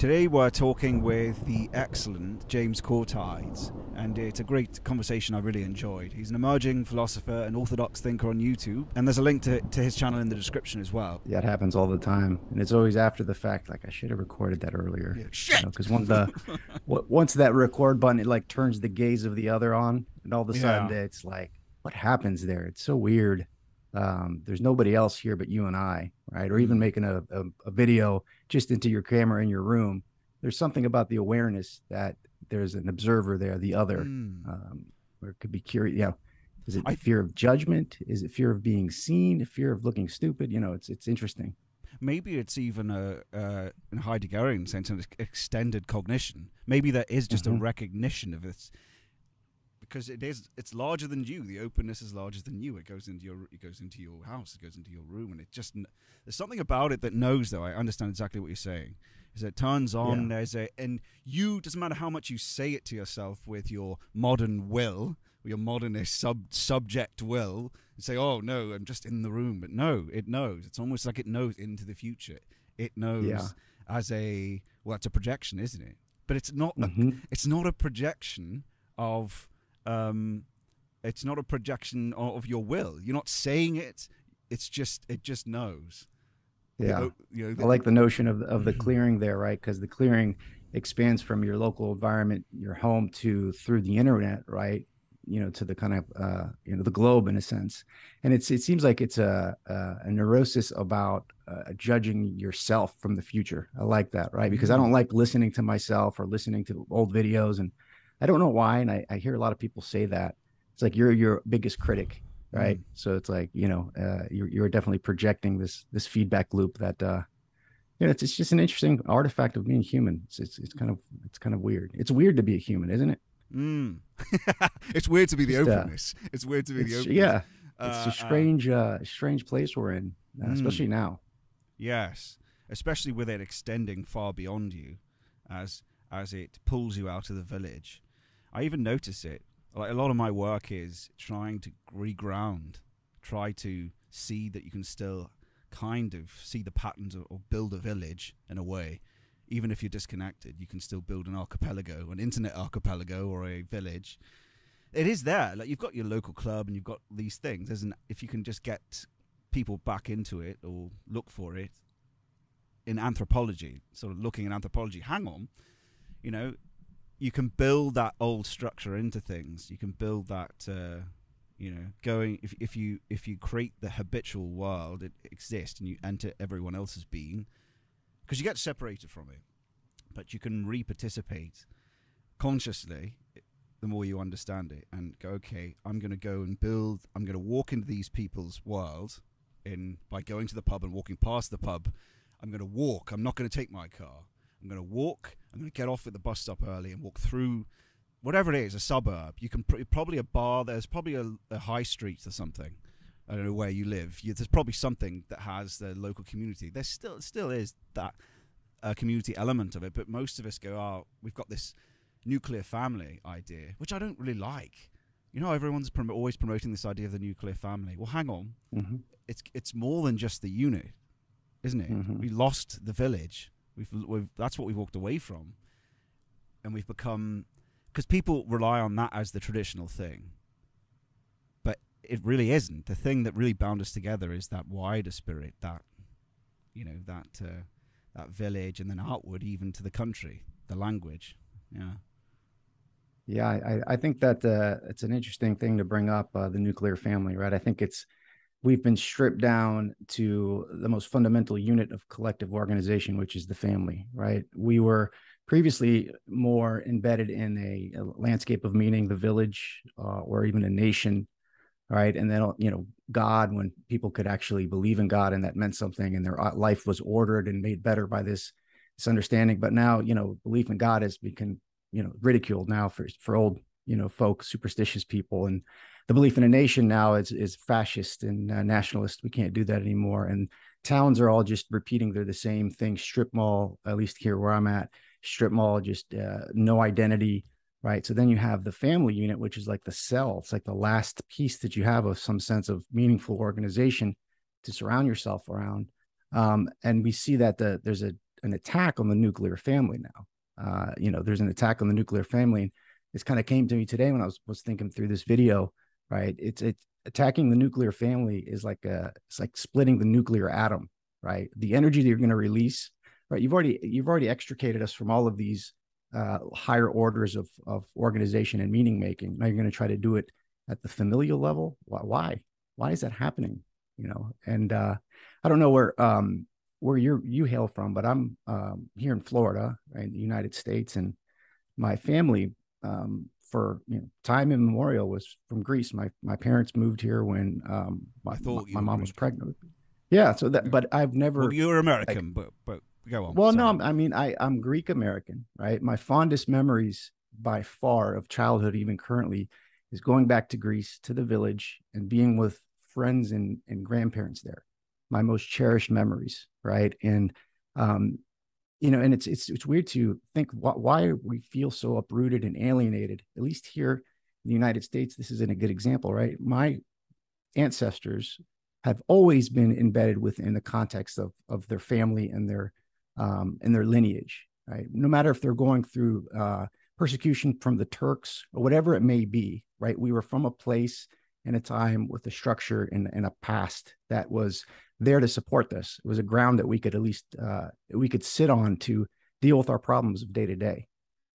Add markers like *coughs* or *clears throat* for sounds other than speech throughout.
Today we're talking with the excellent James Kourtides, and it's a great conversation I really enjoyed. He's an emerging philosopher and orthodox thinker on YouTube, and there's a link to, to his channel in the description as well. Yeah, it happens all the time, and it's always after the fact. Like I should have recorded that earlier. Yeah, shit. Because you know, once the *laughs* once that record button, it like turns the gaze of the other on, and all of a sudden Yeah. it's like, what happens there? It's so weird. Um, there's nobody else here but you and I, right? Or even Mm. making a, a, a video just into your camera in your room. There's something about the awareness that there's an observer there, the other, Mm. um, or it could be curious. Yeah. Is it I- fear of judgment? Is it fear of being seen? Fear of looking stupid? You know, it's it's interesting. Maybe it's even a, uh, in a Heideggerian sense, an extended cognition. Maybe there is just a Mhm. recognition of this, because it is. It's larger than you. The openness is larger than you. It goes into your. It goes into your house. It goes into your room, and it just. There's something about it that knows, though. I understand exactly what you're saying. Is it turns on? Yeah. There's a, and you doesn't matter how much you say it to yourself with your modern will, your modernist sub subject will, and say, "Oh no, I'm just in the room." But no, it knows. It's almost like it knows into the future. It knows Yeah. as a well, it's a projection, isn't it? But it's not. A, Mhm. it's not a projection of. Um, it's not a projection of your will. You're not saying it. It's just. It just knows. The Yeah. o- you know, I like the notion of of the Mhm. clearing there, right? Because the clearing expands from your local environment, your home, to through the internet, right? You know, to the kind of uh, you know the globe in a sense, and it's it seems like it's a a, a neurosis about uh, judging yourself from the future. I like that, right? Because I Mm. don't like listening to myself or listening to old videos, and I don't know why, and I, I hear a lot of people say that it's like you're your biggest critic, right? Mm. So it's like you know uh, you're you're definitely projecting this this feedback loop that uh, you know it's, it's just an interesting artifact of being human. It's, it's it's kind of it's kind of weird. It's weird to be a human, isn't it? Mm. *laughs* it's weird to be the Just, uh, openness. it's weird to be the openness. yeah, Uh, it's uh, a strange uh, strange place we're in, uh, Mm. especially now. yes, especially with it extending far beyond you, as as it pulls you out of the village. I even notice it. Like a lot of my work is trying to reground, try to see that you can still kind of see the patterns or, or build a village in a way. Even if you're disconnected, you can still build an archipelago, an internet archipelago, or a village. It is there. Like you've got your local club and you've got these things. Isn't if you can just get people back into it or look for it in anthropology, sort of looking at anthropology. Hang on, you know, you can build that old structure into things. You can build that, uh, you know, going if if you if you create the habitual world, it exists, and you enter everyone else's being, because you get separated from it, but you can re-participate consciously the more you understand it and go okay i'm going to go and build i'm going to walk into these people's world in by going to the pub and walking past the pub i'm going to walk i'm not going to take my car i'm going to walk i'm going to get off at the bus stop early and walk through whatever it is a suburb you can pr- probably a bar there's probably a, a high street or something i don't know where you live you, there's probably something that has the local community there still still is that uh, community element of it but most of us go oh we've got this nuclear family idea, which I don't really like. You know, everyone's prom- always promoting this idea of the nuclear family. Well, hang on, hmm it's it's more than just the unit, isn't it? Mhm. We lost the village. We've, we've that's what we've walked away from, and we've become because people rely on that as the traditional thing, but it really isn't. The thing that really bound us together is that wider spirit, that you know, that uh, that village, and then outward, even to the country, the language. Yeah. Yeah, I, I think that uh, it's an interesting thing to bring up uh, the nuclear family, right? I think it's we've been stripped down to the most fundamental unit of collective organization, which is the family, right? We were previously more embedded in a, a landscape of meaning, the village, uh, or even a nation, right? And then you know, God, when people could actually believe in God, and that meant something, and their uh, life was ordered and made better by this this understanding. But now, you know, belief in God has become you know ridiculed now for for old you know folk superstitious people and the belief in a nation now is is fascist and uh, nationalist we can't do that anymore and towns are all just repeating they're the same thing strip mall at least here where i'm at strip mall just uh, no identity right so then you have the family unit which is like the cell it's like the last piece that you have of some sense of meaningful organization to surround yourself around um, and we see that the, there's a an attack on the nuclear family now. Uh, you know, there's an attack on the nuclear family. This kind of came to me today when I was was thinking through this video. Right, it's it's attacking the nuclear family is like a it's like splitting the nuclear atom. Right, the energy that you're going to release. Right, you've already you've already extricated us from all of these uh, higher orders of of organization and meaning making. Now you're going to try to do it at the familial level. Why? Why, is that happening? You know, and uh, I don't know where um, where you you hail from, but I'm um, here in Florida, right, in the United States, and my family um, for you know, time immemorial was from Greece. My my parents moved here when um, my, my, my mom was pregnant. Yeah, so that, but I've never. Well, you're American, like, but but go on. Well, sorry. no, I mean I I'm Greek American, right? My fondest memories by far of childhood, even currently, is going back to Greece to the village and being with friends and and grandparents there my most cherished memories, right? And um, you know, and it's it's it's weird to think wh- why we feel so uprooted and alienated. At least here in the United States, this isn't a good example, right? My ancestors have always been embedded within the context of of their family and their um, and their lineage, right? No matter if they're going through uh, persecution from the Turks or whatever it may be, right? We were from a place and a time with a structure and, and a past that was there to support this. It was a ground that we could at least uh, we could sit on to deal with our problems of day to day.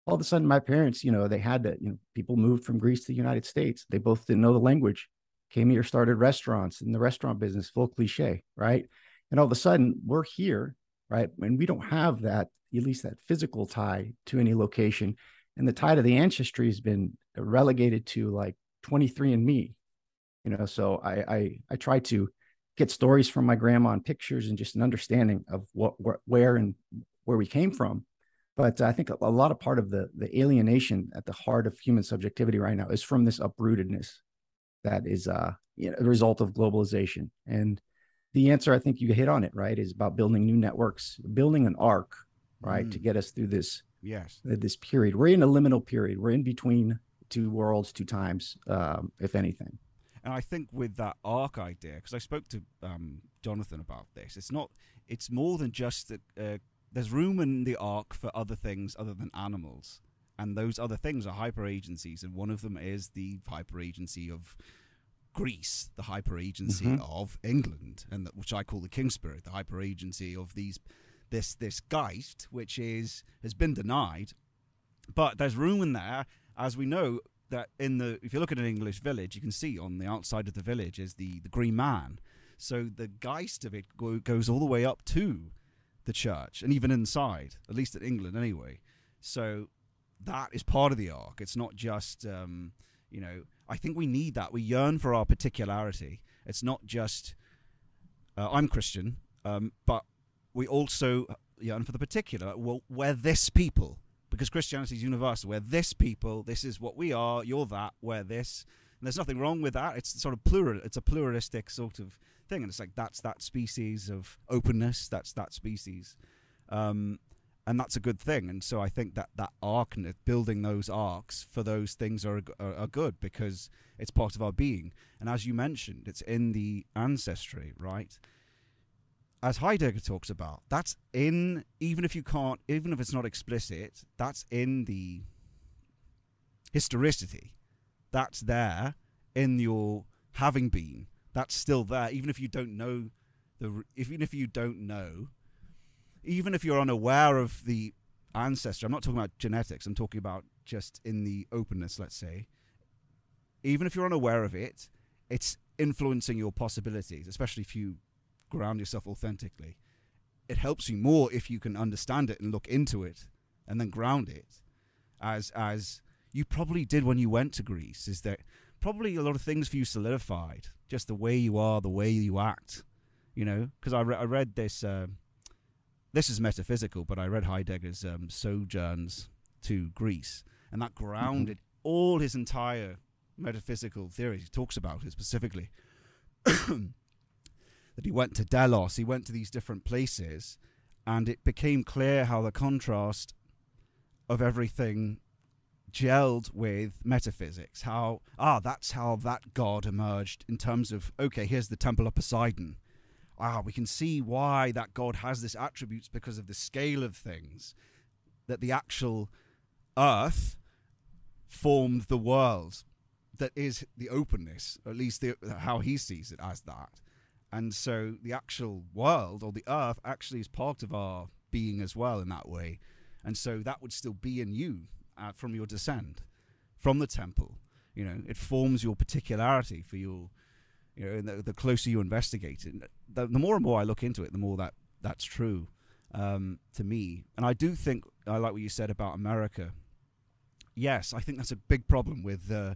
All of a sudden, my parents, you know, they had to, you know, people moved from Greece to the United States. They both didn't know the language, came here, started restaurants in the restaurant business, full cliche, right? And all of a sudden, we're here, right? And we don't have that, at least that physical tie to any location. And the tie to the ancestry has been relegated to like 23andMe, you know. So I I I try to get stories from my grandma and pictures and just an understanding of what where, where and where we came from. But i think a, lot of part of the the alienation at the heart of human subjectivity right now is from this uprootedness that is uh you know, a result of globalization. And the answer i think you hit on it right is about building new networks building an arc right mm. to get us through this yes. this period. We're in a liminal period. We're in between two worlds two times um, if anything and I think with that arc idea, because I spoke to um, Jonathan about this, it's not. It's more than just that. Uh, there's room in the arc for other things other than animals, and those other things are hyper agencies, and one of them is the hyper agency of Greece, the hyper agency mm-hmm. of England, and the, which I call the King Spirit, the hyper agency of these this this Geist, which is has been denied, but there's room in there, as we know, that in the if you look at an English village, you can see on the outside of the village is the the Green Man. So the geist of it go, goes all the way up to the church and even inside, at least in England anyway. So that is part of the arc. It's not just um, you know. I think we need that. We yearn for our particularity. It's not just uh, I'm Christian, um, but we also yearn for the particular. Well, we're this people because Christianity is universal. We're this people. This is what we are. You're that. We're this. And there's nothing wrong with that. It's sort of plural. It's a pluralistic sort of thing, and it's like that's that species of openness. That's that species, um, and that's a good thing. And so I think that that arc and building those arcs for those things are, are are good because it's part of our being. And as you mentioned, it's in the ancestry, right? As Heidegger talks about, that's in even if you can't, even if it's not explicit, that's in the historicity. That's there in your having been. That's still there, even if you don't know the. Even if you don't know, even if you're unaware of the ancestor. I'm not talking about genetics. I'm talking about just in the openness. Let's say, even if you're unaware of it, it's influencing your possibilities, especially if you ground yourself authentically. It helps you more if you can understand it and look into it and then ground it as as you probably did when you went to Greece is that probably a lot of things for you solidified just the way you are the way you act you know because I, re- I read this uh, this is metaphysical but I read Heidegger's um, sojourns to Greece and that grounded mm-hmm. all his entire metaphysical theories he talks about it specifically *clears throat* that he went to Delos, he went to these different places, and it became clear how the contrast of everything gelled with metaphysics. How, ah, that's how that god emerged in terms of, okay, here's the temple of Poseidon. ah, we can see why that God has this attributes because of the scale of things, that the actual earth formed the world that is the openness, or at least the, how he sees it as that. And so the actual world or the earth actually is part of our being as well in that way. And so that would still be in you uh, from your descent, from the temple. You know, it forms your particularity for your, you know, the, the closer you investigate it, the, the, more and more I look into it, the more that that's true um, to me. And I do think I like what you said about America. Yes, I think that's a big problem with, uh,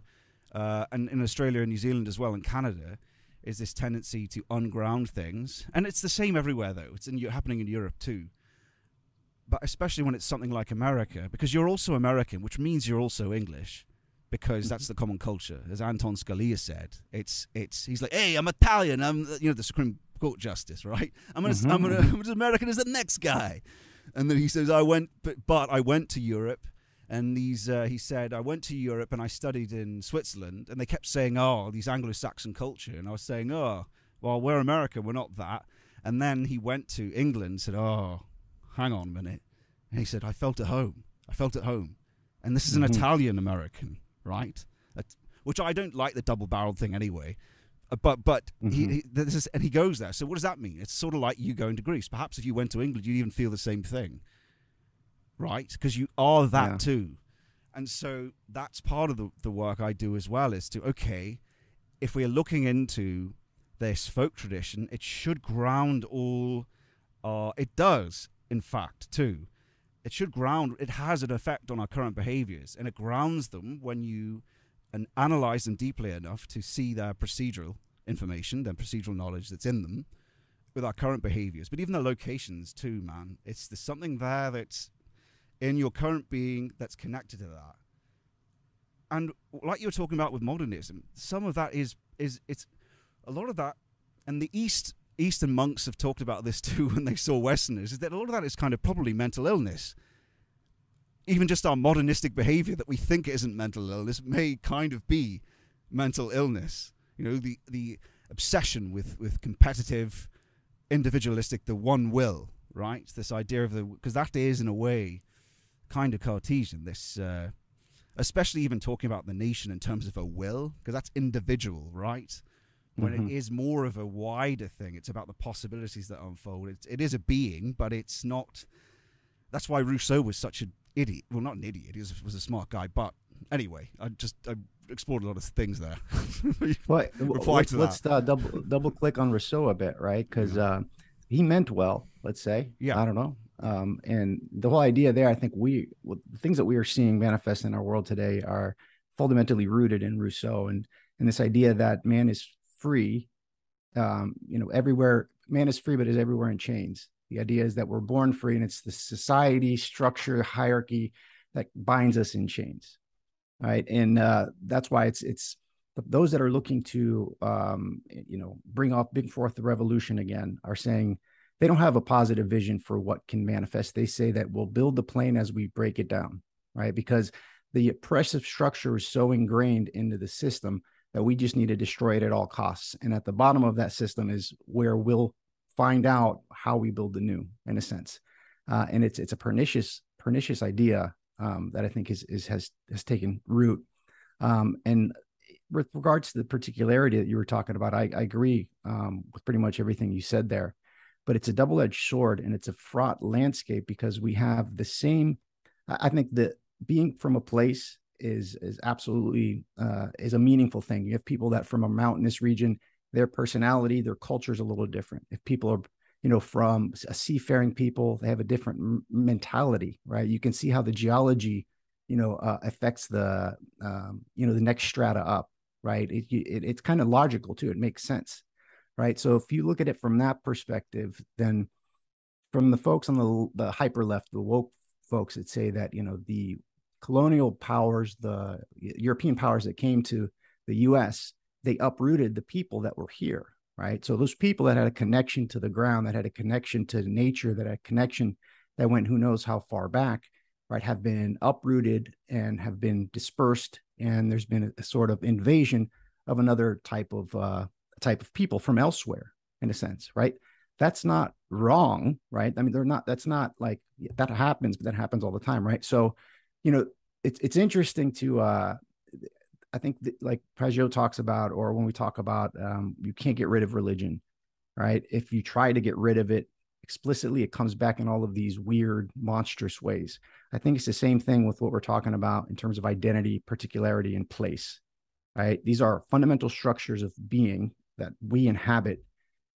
uh, and in Australia and New Zealand as well, and Canada, is this tendency to unground things, and it's the same everywhere though. It's in, happening in Europe too. But especially when it's something like America, because you're also American, which means you're also English, because that's mm-hmm. the common culture. As Anton Scalia said, it's it's he's like, hey, I'm Italian. I'm you know the Supreme Court justice, right? I'm an, mm-hmm. I'm, an, I'm as American as the next guy. And then he says, I went, but, but I went to Europe and these uh, he said I went to Europe and I studied in Switzerland. And they kept saying oh these Anglo-Saxon culture. And I was saying oh well we're American, we're not that. And then he went to England and said oh hang on a minute. And he said I felt at home. I felt at home. And this is an mm-hmm. Italian American right? Which I don't like the double-barreled thing anyway. Uh, but but mm-hmm. he, he this is, and he goes there. So what does that mean? It's sort of like you going to Greece. Perhaps if you went to England you'd even feel the same thing right? Because you are that yeah. too. And so that's part of the, the work I do as well is to, okay, if we're looking into this folk tradition, it should ground all, uh, it does, in fact, too. It should ground, it has an effect on our current behaviors, and it grounds them when you and analyze them deeply enough to see their procedural information, their procedural knowledge that's in them with our current behaviors, but even the locations too, man. It's there's something there that's in your current being that's connected to that. And like you were talking about with modernism, some of that is is it's a lot of that, and the East Eastern monks have talked about this *laughs* too when they saw Westerners, is that a lot of that is kind of probably mental illness. Even just our modernistic behavior that we think isn't mental illness may kind of be mental illness. You know, the the obsession with with competitive, individualistic, the one will, right? This idea of the because that is in a way kind of Cartesian. This, uh, especially even talking about the nation in terms of a will, because that's individual, right? When mm-hmm. it is more of a wider thing, it's about the possibilities that unfold. It's, it is a being, but it's not. That's why Rousseau was such an idiot. Well, not an idiot. He was, was a smart guy, but anyway, I just I explored a lot of things there. *laughs* well, let's, let's uh, double double click on Rousseau a bit, right? Because uh, he meant well. Let's say. Yeah. I don't know. Um, and the whole idea there, I think we the things that we are seeing manifest in our world today are fundamentally rooted in Rousseau and and this idea that man is free. Um, you know, everywhere man is free, but is everywhere in chains. The idea is that we're born free, and it's the society structure hierarchy that binds us in chains, right? And uh, that's why it's it's those that are looking to um, you know bring off bring forth the revolution again are saying they don't have a positive vision for what can manifest. They say that we'll build the plane as we break it down, right? Because the oppressive structure is so ingrained into the system that we just need to destroy it at all costs. And at the bottom of that system is where we'll find out how we build the new, in a sense. Uh, and it's it's a pernicious pernicious idea um, that I think is is has has taken root. Um, and with regards to the particularity that you were talking about, I, I agree um, with pretty much everything you said there but it's a double-edged sword and it's a fraught landscape because we have the same i think that being from a place is is absolutely uh, is a meaningful thing. You have people that from a mountainous region their personality their culture is a little different. If people are you know from a seafaring people they have a different m- mentality right? You can see how the geology you know uh, affects the um, you know the next strata up right? It, it, it's kind of logical too. It makes sense right? So if you look at it from that perspective, then from the folks on the the hyper left, the woke folks that say that you know the colonial powers, the European powers that came to the U.S., they uprooted the people that were here, right? So those people that had a connection to the ground, that had a connection to nature, that had a connection that went who knows how far back, right, have been uprooted and have been dispersed, and there's been a, a sort of invasion of another type of uh, type of people from elsewhere in a sense right that's not wrong, right? I mean, they're not. That's not like that happens, but that happens all the time, right? So, you know, it's it's interesting to. uh I think th- like Pageau talks about, or when we talk about, um, you can't get rid of religion, right? If you try to get rid of it explicitly, it comes back in all of these weird, monstrous ways. I think it's the same thing with what we're talking about in terms of identity, particularity, and place, right? These are fundamental structures of being that we inhabit.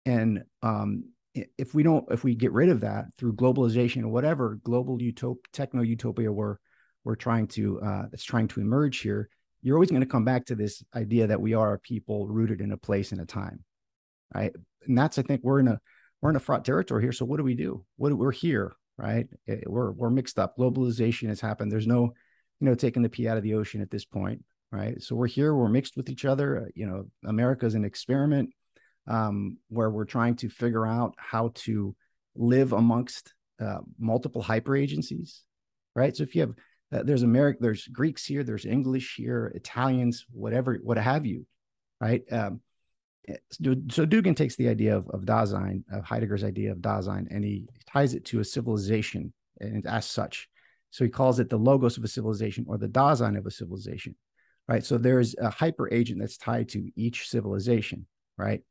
And um, if we don't, if we get rid of that through globalization or whatever global utop- techno utopia we're we're trying to uh, that's trying to emerge here, you're always going to come back to this idea that we are a people rooted in a place and a time, right? And that's I think we're in a we're in a fraught territory here. So what do we do? What we're here, right? Eh, we're we're mixed up. Globalization has happened. There's no, you know, taking the pee out of the ocean at this point, right? So we're here. We're mixed with each other. Uh, you know, America's an experiment um, where we're trying to figure out how to live amongst uh, multiple hyper agencies, right? So if you have uh, there's American, there's Greeks here, there's English here, Italians, whatever, what have you, right? Um, Eh, so Dugin takes the idea of, of Dasein, of Heidegger's idea of Dasein, and he ties it to a civilization and as such. So he calls it the logos of a civilization or the Dasein of a civilization, right? So there's a hyper agent that's tied to each civilization, right?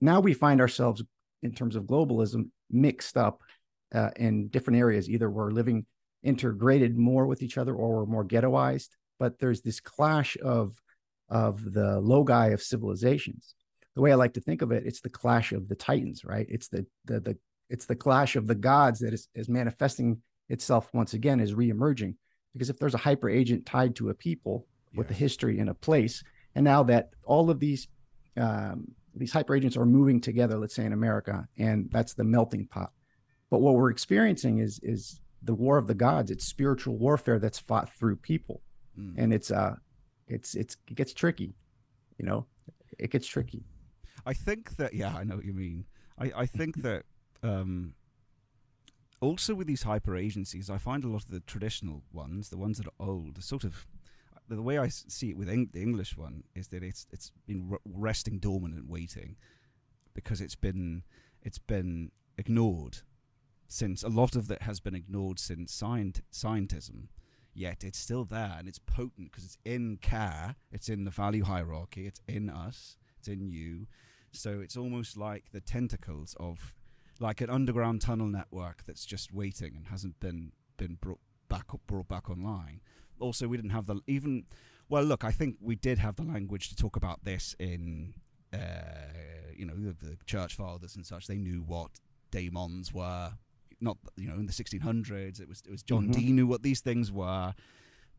Now we find ourselves in terms of globalism mixed up uh, in different areas. Either we're living integrated more with each other or we're more ghettoized, but there's this clash of of the logi of civilizations the way I like to think of it, it's the clash of the titans, right? It's the the the it's the clash of the gods that is, is manifesting itself once again, is reemerging. Because if there's a hyper agent tied to a people yes. with a history in a place, and now that all of these um, these hyper agents are moving together, let's say in America, and that's the melting pot. But what we're experiencing is is the war of the gods. It's spiritual warfare that's fought through people, mm. and it's uh, it's it's it gets tricky, you know, it gets tricky. I think that yeah, I know what you mean. I I think *laughs* that um, also with these hyper agencies, I find a lot of the traditional ones, the ones that are old, sort of the way I see it with Eng- the English one is that it's it's been resting dormant and waiting because it's been it's been ignored since a lot of that has been ignored since scient- scientism. Yet it's still there and it's potent because it's in care, it's in the value hierarchy, it's in us, it's in you, so it's almost like the tentacles of like an underground tunnel network that's just waiting and hasn't been been brought back brought back online. Also, we didn't have the even. Well, look, I think we did have the language to talk about this in, uh, you know, the, the, church fathers and such. They knew what daemons were. Not you know in the 1600s. It was it was John mm-hmm. Dee knew what these things were,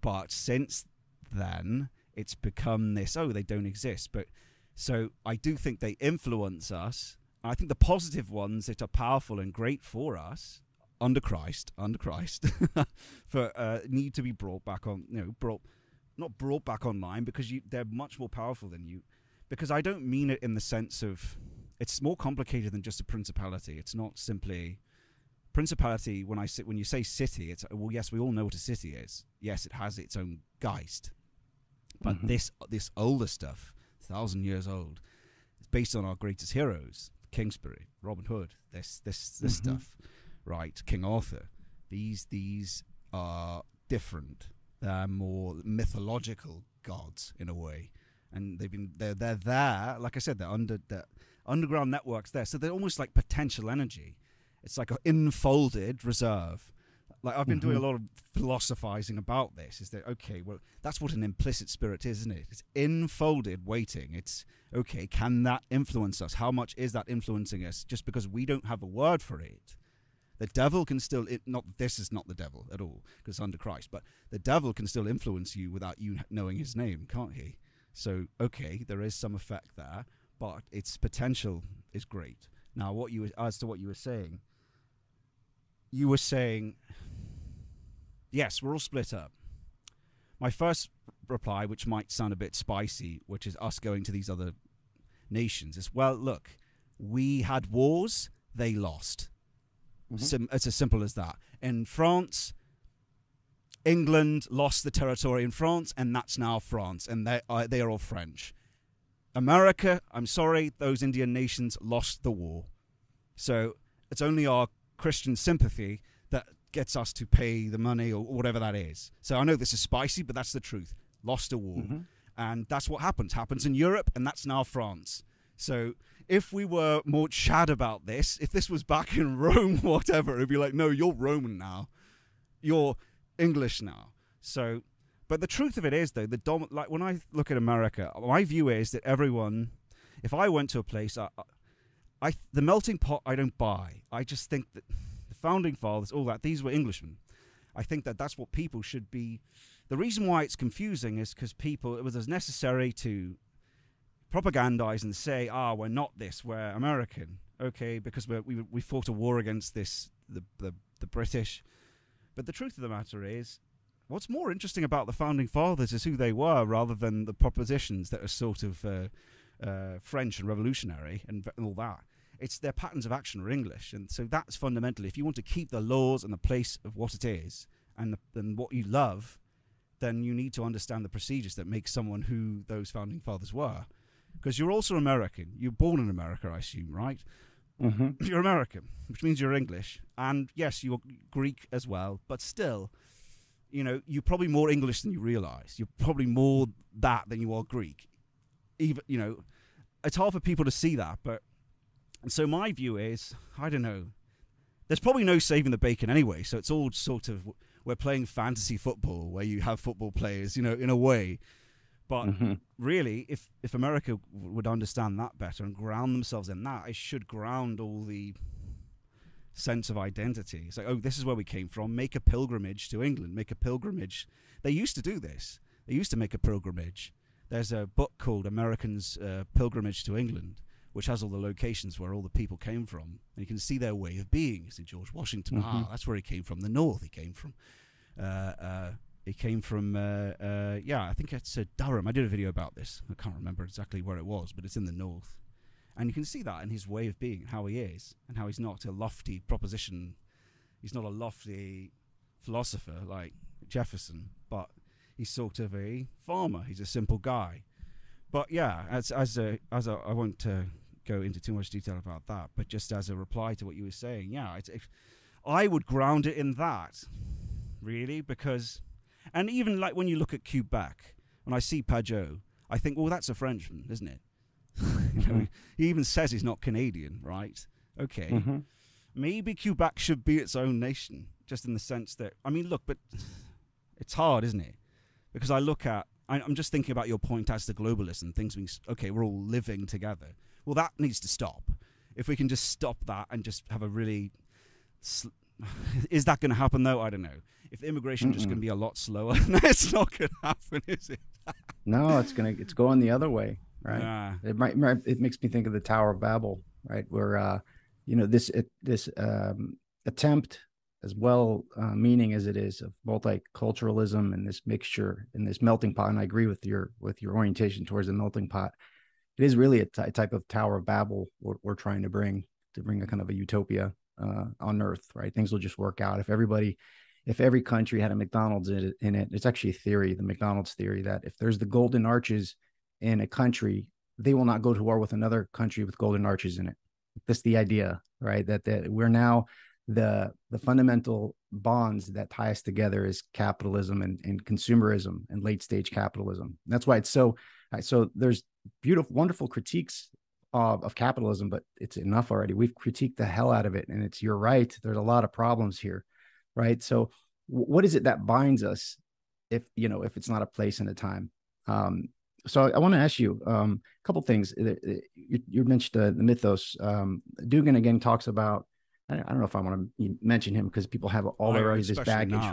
but since then it's become this. Oh, they don't exist, but so I do think they influence us. I think the positive ones that are powerful and great for us under Christ, under Christ, *laughs* for uh, need to be brought back on. You know, brought not brought back online because you, they're much more powerful than you. Because I don't mean it in the sense of it's more complicated than just a principality. It's not simply principality. When I sit, when you say city, it's well, yes, we all know what a city is. Yes, it has its own geist, but mm-hmm. this this older stuff thousand years old. It's based on our greatest heroes: Kingsbury, Robin Hood. This this this mm-hmm. stuff, right? King Arthur. These these are different. They're more mythological gods in a way, and they've been they're they're there. Like I said, they're under the underground networks there, so they're almost like potential energy. It's like an infolded reserve like I've been mm-hmm. doing a lot of philosophizing about this. Is that okay? Well, that's what an implicit spirit is, isn't it? It's enfolded, waiting. It's okay. Can that influence us? How much is that influencing us? Just because we don't have a word for it, the devil can still. It, not this is not the devil at all because it's under Christ, but the devil can still influence you without you knowing his name, can't he? So okay, there is some effect there, but its potential is great. Now, what you as to what you were saying, you were saying yes, we're all split up. My first reply, which might sound a bit spicy, which is us going to these other nations, is well, look, we had wars, they lost. Mm-hmm. Sim- it's as simple as that. In France, England lost the territory in France, and that's now France, and they are, they are all French. America, I'm sorry, those Indian nations lost the war. So it's only our Christian sympathy that gets us to pay the money or whatever that is. So I know this is spicy, but that's the truth. Lost a war. Mm-hmm. And that's what happens. Happens in Europe, and that's now France. So if we were more Chad about this, if this was back in *laughs* Rome, whatever, it'd be like, no, you're Roman now. You're English now. So, but the truth of it is, though, the dom- like when I look at America, my view is that everyone, if I went to a place, I, I the melting pot, I don't buy. I just think that the founding fathers, all that, these were Englishmen. I think that that's what people should be. The reason why it's confusing is because people, it was as necessary to propagandize and say, ah, we're not this, we're American, okay, because we we, fought a war against this, the, the, the British. But the truth of the matter is, what's more interesting about the founding fathers is who they were rather than the propositions that are sort of uh, uh, French and revolutionary and, and all that. It's their patterns of action are English, and so that's fundamentally. If you want to keep the laws and the place of what it is and the, and what you love, then you need to understand the procedures that make someone who those founding fathers were because you're also American. You're born in America, I assume, right? Mm-hmm. *clears throat* You're American, which means you're English, and yes, you're Greek as well. But still, you know, you're probably more English than you realize. You're probably more that than you are Greek. Even you know, it's hard for people to see that. But and so my view is, I don't know. There's probably no saving the bacon anyway. So it's all sort of we're playing fantasy football where you have football players, you know, in a way but mm-hmm. really, if if America w- would understand that better and ground themselves in that, it should ground all the sense of identity. It's like, oh, this is where we came from. Make a pilgrimage to England. Make a pilgrimage. They used to do this. They used to make a pilgrimage. There's a book called Americans' uh, Pilgrimage to England, which has all the locations where all the people came from, and you can see their way of being. See George Washington. Mm-hmm. Ah, that's where he came from. The North. He came from. Uh, uh, he came from, uh, uh, yeah, I think it's uh, Durham. I did a video about this. I can't remember exactly where it was, but it's in the north. And you can see that in his way of being, how he is, and how he's not a lofty proposition. He's not a lofty philosopher like Jefferson, but he's sort of a farmer. He's a simple guy. But yeah, as as a as a, I won't uh, go into too much detail about that, but just as a reply to what you were saying, yeah, it's, if I would ground it in that, really, because and even like when you look at Quebec, when I see Pageau, I think, well, that's a Frenchman, isn't it? *laughs* you know, mm-hmm. he even says he's not Canadian, right? Okay. Mm-hmm. Maybe Quebec should be its own nation, just in the sense that, I mean, look, but it's hard, isn't it? Because I look at, I, am just thinking about your point as the globalist and things being, okay, we're all living together. Well, that needs to stop. If we can just stop that and just have a really, sl- *sighs* is that going to happen though? I don't know if immigration is just going to be a lot slower, *laughs* it's not going to happen, is it? no, it's gonna it's going the other way, right? Yeah. It might it makes me think of the Tower of Babel, right? Where uh, you know this it, this um, attempt as well uh, meaning as it is of multiculturalism and this mixture and this melting pot and i agree with your with your orientation towards the melting pot it is really a t- type of tower of babel we're, we're trying to bring to bring a kind of a utopia uh, on earth right things will just work out if everybody if every country had a McDonald's in it, it's actually a theory, the McDonald's theory, that if there's the golden arches in a country, they will not go to war with another country with golden arches in it. That's the idea, right? That that we're now the the fundamental bonds that tie us together is capitalism and, and consumerism and late stage capitalism. That's why it's so so there's beautiful, wonderful critiques of, of capitalism, but it's enough already. We've critiqued the hell out of it, and it's you're right. There's a lot of problems here right so what is it that binds us if you know if it's not a place and a time um, so I, I want to ask you um, a couple things. You, you mentioned uh, the mythos. Um, Dugin again talks about. I don't know if I want to mention him because people have all their this baggage.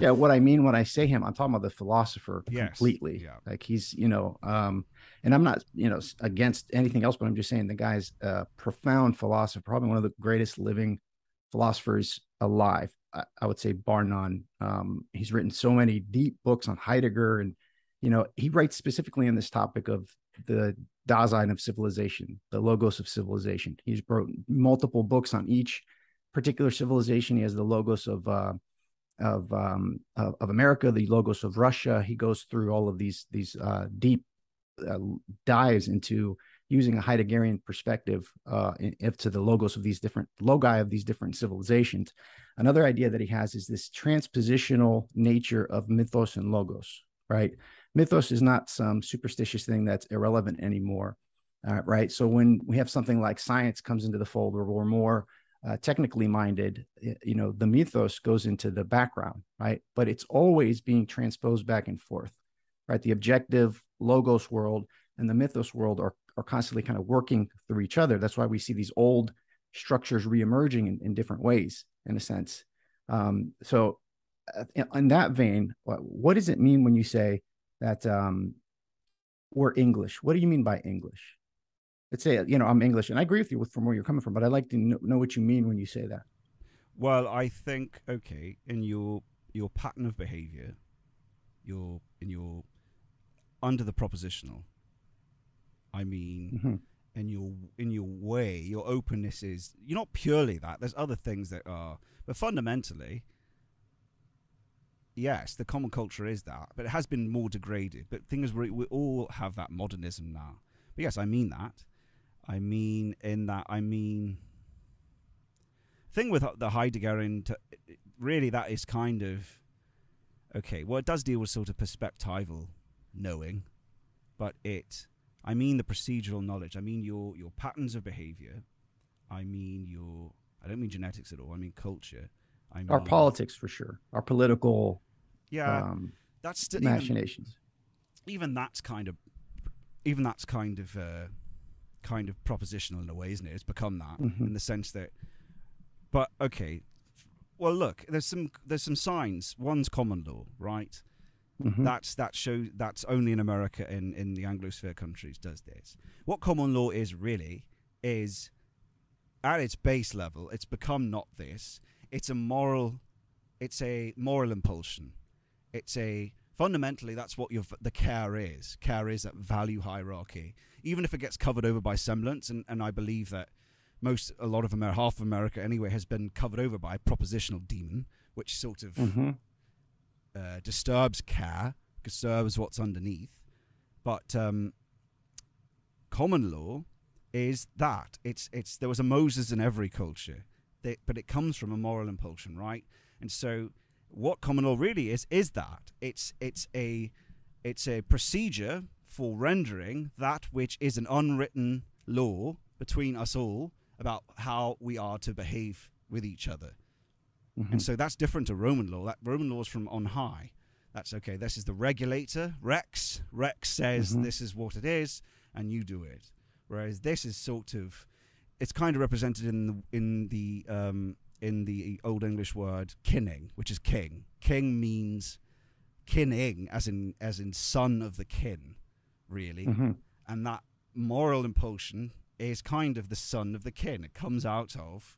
yeah, what I mean when I say him, I'm talking about the philosopher yes. completely. Yeah. Like he's, you know, um, and I'm not, you know, against anything else, but I'm just saying the guy's a profound philosopher, probably one of the greatest living philosophers alive. I, would say bar none. Um, he's written so many deep books on Heidegger, and you know he writes specifically on this topic of the Dasein of civilization, the logos of civilization. He's wrote multiple books on each particular civilization. He has the logos of uh, of, um, of, of America, the logos of Russia. He goes through all of these these uh, deep uh, dives into using a Heideggerian perspective uh, if to the logos of these different logi of these different civilizations. Another idea that he has is this transpositional nature of mythos and logos, right? Mythos is not some superstitious thing that's irrelevant anymore, uh, right? So when we have something like science comes into the fold where we're more uh, technically minded, you know, the mythos goes into the background, right? But it's always being transposed back and forth, right? The objective logos world and the mythos world are, are constantly kind of working through each other. That's why we see these old structures reemerging in, in different ways, in a sense. Um, so, uh, in that vein, what does it mean when you say that um, we're English? What do you mean by English? let's say you know i'm english and i agree with you with from where you're coming from but i'd like to know, know what you mean when you say that well i think okay in your your pattern of behavior your in your under the propositional i mean mm-hmm. in your in your way your openness is you're not purely that there's other things that are but fundamentally yes the common culture is that but it has been more degraded but things we, we all have that modernism now but yes i mean that I mean, in that, I mean, thing with the Heideggerian, to, really, that is kind of okay. Well, it does deal with sort of perspectival knowing, but it, I mean, the procedural knowledge. I mean, your your patterns of behavior. I mean, your. I don't mean genetics at all. I mean culture. I mean our politics for sure. Our political. Yeah, um, that's st- machinations. Even, even, that's kind of, even that's kind of. Uh, kind of propositional in a way, isn't it? It's become that mm-hmm. in the sense that. But okay, well, look, there's some there's some signs. One's common law, right? Mm-hmm. That's that show that's only in America in in the Anglosphere countries does this. What common law is really is at its base level, it's become not this. It's a moral, it's a moral impulsion. It's a fundamentally that's what your the care is. Care is that value hierarchy even if it gets covered over by semblance, and, and I believe that most, a lot of America, half of America anyway, has been covered over by a propositional demon, which sort of mm-hmm. Uh, disturbs care, disturbs what's underneath. But um, common law is that it's it's there was a Moses in every culture, but it comes from a moral impulsion, right? And so, what common law really is is that it's it's a it's a procedure for rendering that which is an unwritten law between us all about how we are to behave with each other. Mm-hmm. And so that's different to Roman law. That Roman law is from on high. That's okay. This is the regulator, Rex. Rex says mm-hmm. this is what it is, and you do it. Whereas this is sort of, it's kind of represented in the in the um, in the Old English word kinning, which is king. King means kinning, as in as in son of the kin really. Mm-hmm. And that moral impulsion is kind of the son of the kin. It comes out of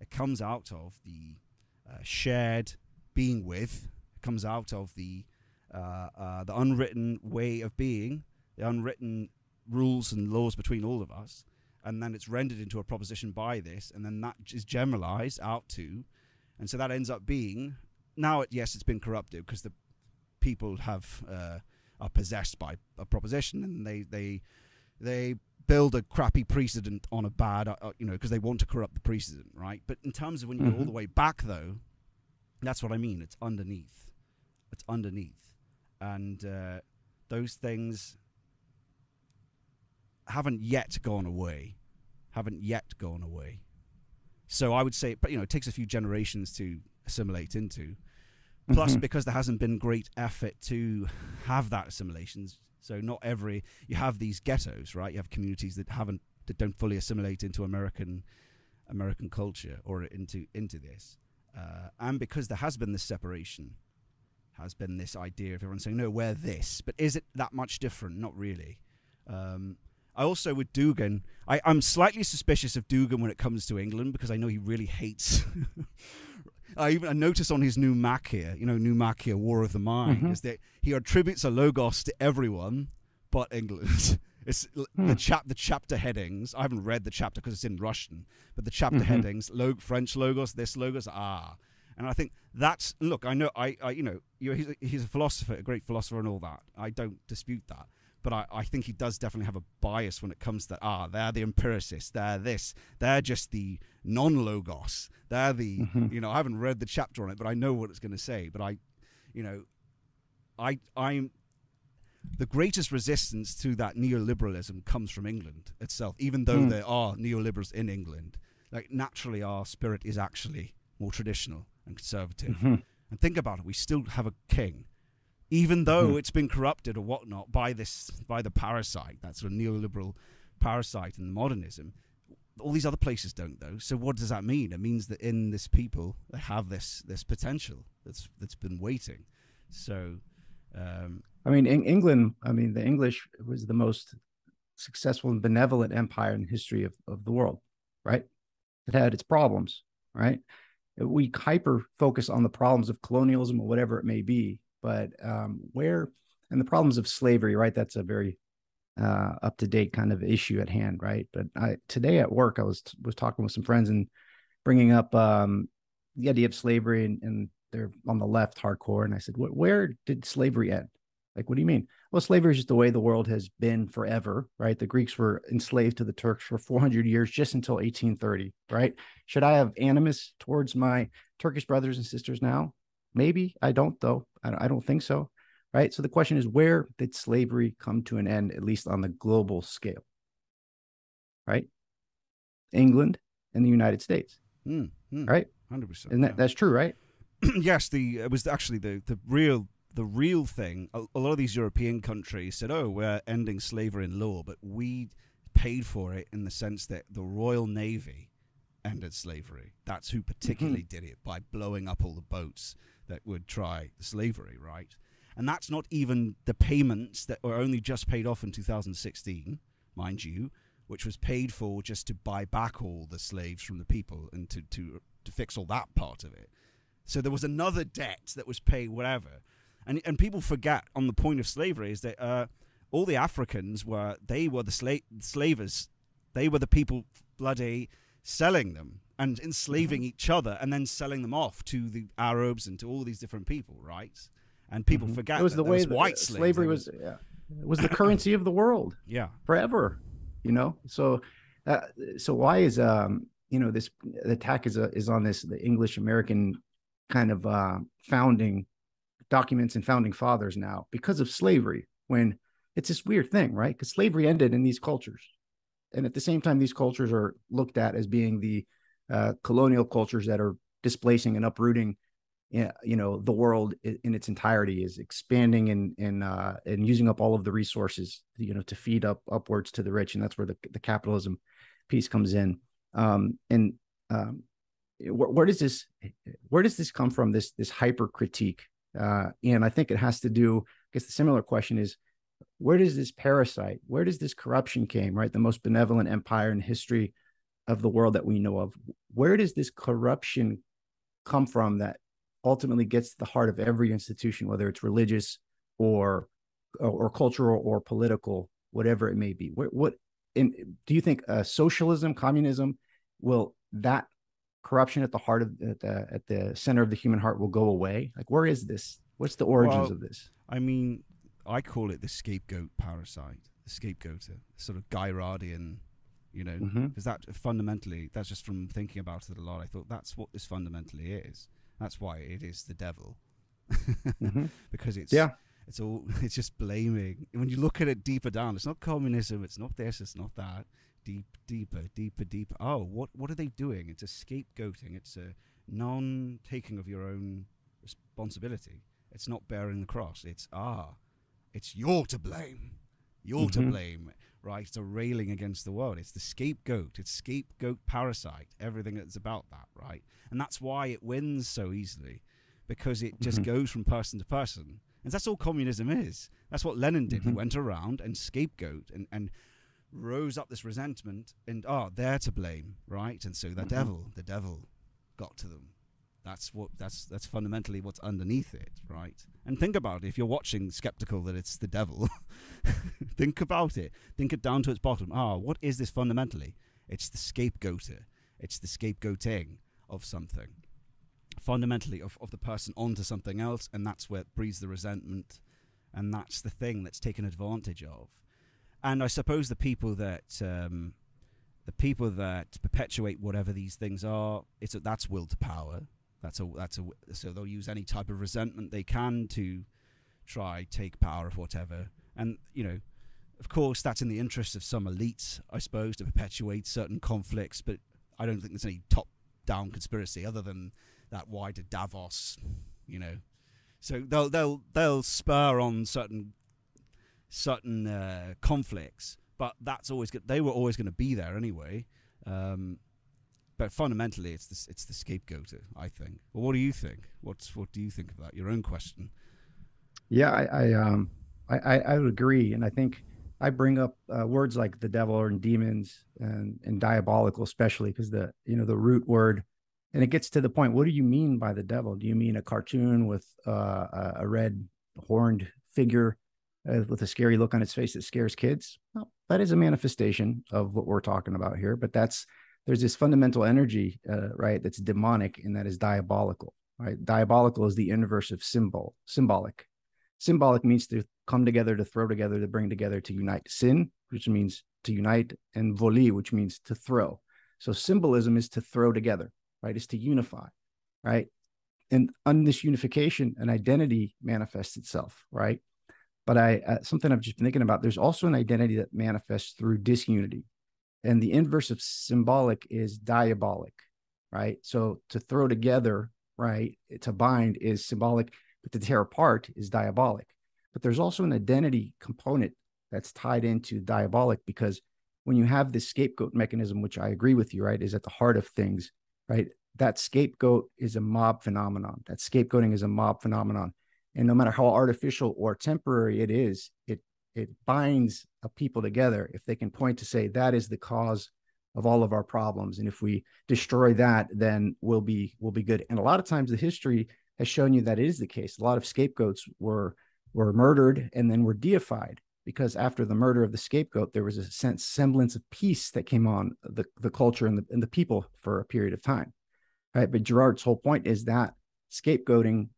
it comes out of the shared being with. Comes out of the uh, uh, the unwritten way of being, the unwritten rules and laws between all of us, and then it's rendered into a proposition by this, and then that is generalized out to, and so that ends up being now. It, yes, it's been corrupted because the people have uh, are possessed by a proposition, and they they they build a crappy precedent on a bad, uh, you know, because they want to corrupt the precedent, right? But in terms of when you mm-hmm. go all the mm-hmm. way back, though, that's what I mean. It's underneath. It's underneath, and uh, those things haven't yet gone away. Haven't yet gone away. So I would say, but you know, it takes a few generations to assimilate into. Plus, mm-hmm. because there hasn't been great effort to have that assimilation, so not every you have these ghettos, right? You have communities that haven't that don't fully assimilate into American American culture or into into this, uh, and because there has been this separation, has been this idea of everyone saying, "No, we're this," but is it that much different? Not really. Um, I also with Dugin, I, I'm slightly suspicious of Dugin when it comes to England because I know he really hates *laughs* I even I noticed on his Noomakhia, you know, Noomakhia, War of the Mind, mm-hmm. is that he attributes a logos to everyone but England. *laughs* It's hmm. the chap the chapter headings. I haven't read the chapter because it's in Russian, but the chapter mm-hmm. headings, log, French logos, this logos, ah. And I think that's look. I know I, I you know he's a, he's a philosopher, a great philosopher, and all that. I don't dispute that. But I, I think he does definitely have a bias when it comes to ah they're the empiricists they're this they're just the non-logos they're the Mhm. you know I haven't read the chapter on it but I know what it's going to say but I you know I I'm the greatest resistance to that neoliberalism comes from England itself even though Hmm. there are neoliberals in England like naturally our spirit is actually more traditional and conservative Mhm. and think about it we still have a king even though Mhm. it's been corrupted or whatnot by this by the parasite that sort of neoliberal parasite and modernism all these other places don't though so what does that mean it means that in this people they have this this potential that's that's been waiting so um I mean, in England, I mean, the English was the most successful and benevolent empire in the history of, of the world, right? It had its problems, right? We hyper focus on the problems of colonialism or whatever it may be, but um, where, and the problems of slavery, right? That's a very uh, up to date kind of issue at hand, right? But I, today at work, I was was talking with some friends and bringing up um, the idea of slavery, and, and they're on the left hardcore, and I said, "Where did slavery end?" Like, what do you mean? Well, slavery is just the way the world has been forever, right? The Greeks were enslaved to the Turks for 400 years, just until 1830, right? Should I have animus towards my Turkish brothers and sisters now? Maybe. I don't, though. I don't, think so, right? So the question is, where did slavery come to an end, at least on the global scale, right? England and the United States, mm, mm, right? 100% And that, yeah. that's true, right? *clears throat* yes, the it was actually the the real the real thing. A, a lot of these European countries said, "Oh, we're ending slavery in law," but we paid for it in the sense that the Royal Navy ended slavery. That's who particularly did it by blowing up all the boats that would try slavery, right? And that's not even the payments that were only just paid off in 2016, mind you, which was paid for just to buy back all the slaves from the people and to to to fix all that part of it. So there was another debt that was paid, whatever. And and people forget on the point of slavery is that uh, all the Africans were they were the sla- slavers, they were the people bloody selling them and enslaving each other and then selling them off to the Arabs and to all these different people, right? And people Mhm. forget it was that the way was that white slavery was, yeah, was the *coughs* currency of the world. yeah. forever you know so uh, so why is um you know this the attack is uh, is on this the english american kind of uh founding documents and founding fathers now because of slavery when it's this weird thing right because slavery ended in these cultures and at the same time these cultures are looked at as being the uh, colonial cultures that are displacing and uprooting you know the world in its entirety is expanding and and uh, and using up all of the resources you know to feed up upwards to the rich and that's where the, the capitalism piece comes in. Um, and um, where, where does this where does this come from this this hyper critique uh, and I think it has to do I guess the similar question is where does this parasite where does this corruption came right? The most benevolent empire in history of the world that we know of where does this corruption come from that ultimately gets to the heart of every institution, whether it's religious or or cultural or political, whatever it may be. What, what in, do you think uh, socialism, communism, will that corruption at the heart of at the at the center of the human heart will go away? Like, where is this? What's the origins Well, of this? I mean, I call it the scapegoat parasite, the scapegoater, sort of Girardian, you know, because that fundamentally, that's just from thinking about it a lot. I thought that's what this fundamentally is. That's why it is the devil, Mhm. *laughs* because it's Yeah. it's all *laughs* it's just blaming. When you look at it deeper down, it's not communism, it's not this, it's not that. Deep, deeper, deeper, deeper. Oh, what what are they doing? It's a scapegoating. It's a non-taking of your own responsibility. It's not bearing the cross. It's ah, it's you're to blame. You're to Mhm. blame. Right? It's a railing against the world. It's the scapegoat. It's scapegoat parasite. Everything that's about that, right? And that's why it wins so easily, because it just Mhm. goes from person to person. And that's all communism is. That's what Lenin did. He Mhm. went around and scapegoat and, and rose up this resentment and oh, they're to blame, right? And so the Mhm. devil, the devil got to them. That's what that's that's fundamentally what's underneath it, right? And think about it. If you're watching skeptical that it's the devil, *laughs* think about it. Think it down to its bottom. Ah, what is this fundamentally? It's the scapegoater. It's the scapegoating of something. Fundamentally of, of the person onto something else, and that's where it breeds the resentment and that's the thing that's taken advantage of. And I suppose the people that um, the people that perpetuate whatever these things are, it's that's will to power. That's a that's a so they'll use any type of resentment they can to try take power of whatever. And you know, of course, that's in the interest of some elites, I suppose, to perpetuate certain conflicts. But I don't think there's any top-down conspiracy other than that wider Davos, you know. So they'll they'll they'll spur on certain certain uh, conflicts, but that's always good. They were always going to be there anyway. Um, but fundamentally, it's the it's the scapegoat. I think. Well, what do you think? What's what do you think of that? Your own question. Yeah, I, I um I, I would agree, and I think I bring up uh, words like the devil and demons and and diabolical, especially because the you know the root word, and it gets to the point. What do you mean by the devil? Do you mean a cartoon with uh, a red horned figure uh, with a scary look on its face that scares kids? Well, that is a manifestation of what we're talking about here. But that's there's this fundamental energy, uh, right? That's demonic and that is diabolical. Right? Diabolical is the inverse of symbol, symbolic. Symbolic means to come together, to throw together, to bring together, to unite. Sin, which means to unite, and voli, which means to throw. So symbolism is to throw together, right? Is to unify, right? And on this unification, an identity manifests itself, right? But I uh, something I've just been thinking about. There's also an identity that manifests through disunity, and the inverse of symbolic is diabolic, right? So to throw together, right, to bind is symbolic, but to tear apart is diabolic. But there's also an identity component that's tied into diabolic because when you have this scapegoat mechanism, which I agree with you, right, is at the heart of things, right? That scapegoat is a mob phenomenon. That scapegoating is a mob phenomenon. And no matter how artificial or temporary it is, it it binds a people together if they can point to say that is the cause of all of our problems. And if we destroy that, then we'll be we'll be good. And a lot of times the history has shown you that it is the case. A lot of scapegoats were were murdered and then were deified because after the murder of the scapegoat, there was a sense semblance of peace that came on the, the culture and the, and the people for a period of time. Right. But Girard's whole point is that scapegoating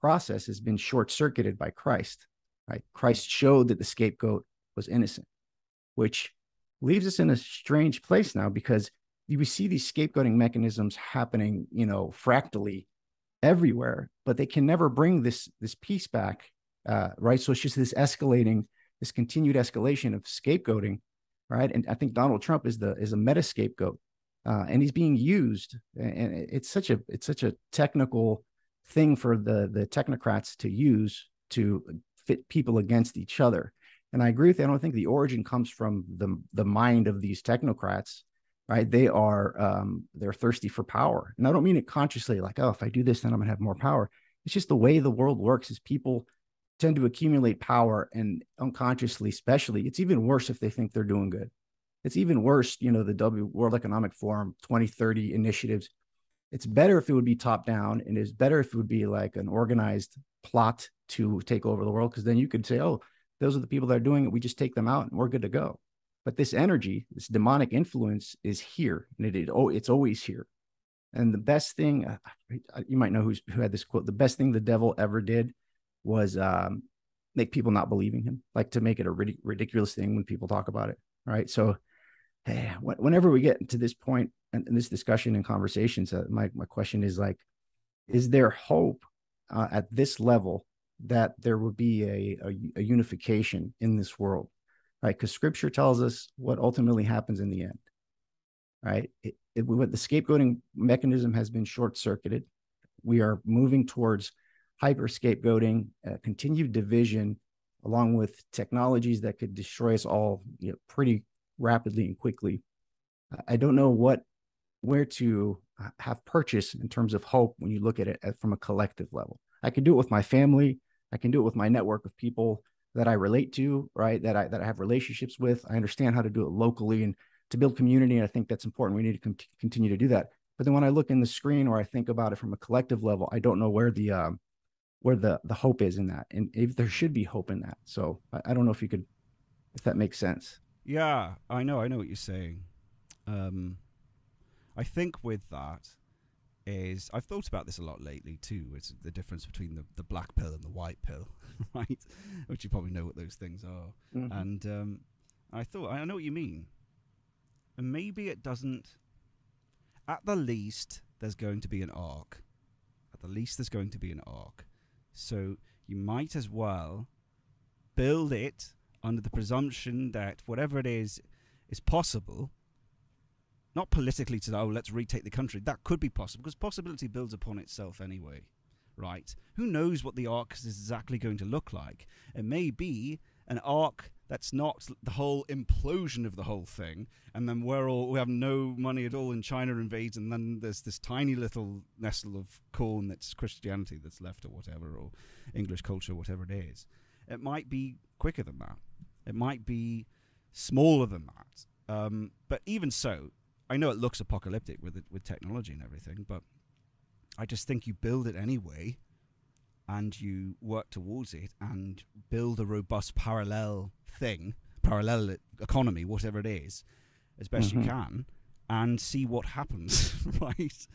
process has been short circuited by Christ. Right. Christ showed that the scapegoat was innocent, which leaves us in a strange place now because we see these scapegoating mechanisms happening, you know, fractally everywhere, but they can never bring this this peace back uh, right? So it's just this escalating, this continued escalation of scapegoating, right? And I think Donald Trump is the is a meta scapegoat, uh, and he's being used, and it's such a it's such a technical thing for the the technocrats to use to fit people against each other. And I agree with you. I don't think the origin comes from the the mind of these technocrats, right? They are um, they're thirsty for power, and I don't mean it consciously, like oh, if I do this, then I'm gonna have more power. It's just the way the world works. Is people tend to accumulate power and unconsciously, especially, it's even worse if they think they're doing good. It's even worse, you know, the W World Economic Forum 2030 initiatives. It's better if it would be top down and it's better if it would be like an organized plot to take over the world because then you could say, oh, those are the people that are doing it. We just take them out and we're good to go. But this energy, this demonic influence is here and it, it oh, it's always here. And the best thing, uh, you might know who's, who had this quote, the best thing the devil ever did was um, make people not believing him, like to make it a rid- ridiculous thing when people talk about it. Right. So, hey, whenever we get to this and, in, in this discussion and conversations, uh, my, my question is like, is there hope uh, at this level that there will be a, a, a unification in this world? Right. Because scripture tells us what ultimately happens in the end. Right. It, it, the scapegoating mechanism has been short circuited. We are moving towards hyper scapegoating, uh, continued division, along with technologies that could destroy us all you know, pretty rapidly and quickly. I don't know what where to uh, have purchase in terms of hope when you look at it from a collective level. I can do it with my family. I can do it with my network of people that I relate to, right? That I that I have relationships with. I understand how to do it locally and to build community. And I think that's important. We need to continue to do that. But then when I look in the screen or I think about it from a collective level, I don't know where the um, where the the hope is in that, and if there should be hope in that. So I, I don't know if you could, if that makes sense. Yeah, I know, I know what you're saying. Um, I think with that is I've thought about this a lot lately too. It's the difference between the, the black pill and the white pill. *laughs* right? Which you probably know what those things are. Mhm. And um, I thought, I know what you mean. And maybe it doesn't. At the least, there's going to be an arc. At the least, there's going to be an arc. So you might as well build it under the presumption that whatever it is is possible. Not politically to oh let's retake the country. That could be possible because possibility builds upon itself anyway, right? Who knows what the arc is exactly going to look like? It may be an arc that's not the whole implosion of the whole thing, and then we're all we have no money at all, and China invades, and then there's this tiny little nestle of corn that's Christianity that's left, or whatever, or English culture, whatever it is. It might be quicker than that. It might be smaller than that. Um, but even so, I know it looks apocalyptic with it, with technology and everything, but I just think you build it anyway, and you work towards it and build a robust parallel thing, parallel economy, whatever it is, as best Mhm. you can, and see what happens. *laughs* right?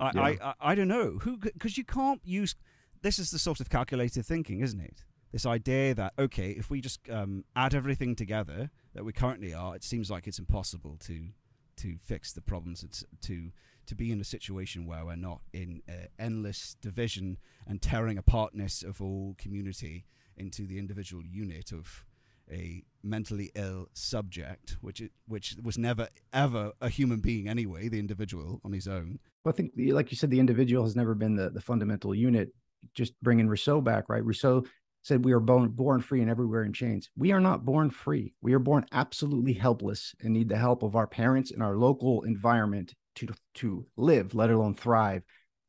I, Yeah. I, I I don't know who because you can't use. This is the sort of calculated thinking, isn't it? This idea that okay, if we just um, add everything together that we currently are, it seems like it's impossible to to fix the problems. It's to to be in a situation where we're not in uh, endless division and tearing apartness of all community into the individual unit of a mentally ill subject, which it, which was never ever a human being anyway, the individual on his own. Well, I think, like you said, the individual has never been the, the fundamental unit. Just bringing Rousseau back, right? Rousseau said we are born, born free and everywhere in chains. We are not born free. We are born absolutely helpless and need the help of our parents and our local environment to to live, let alone thrive,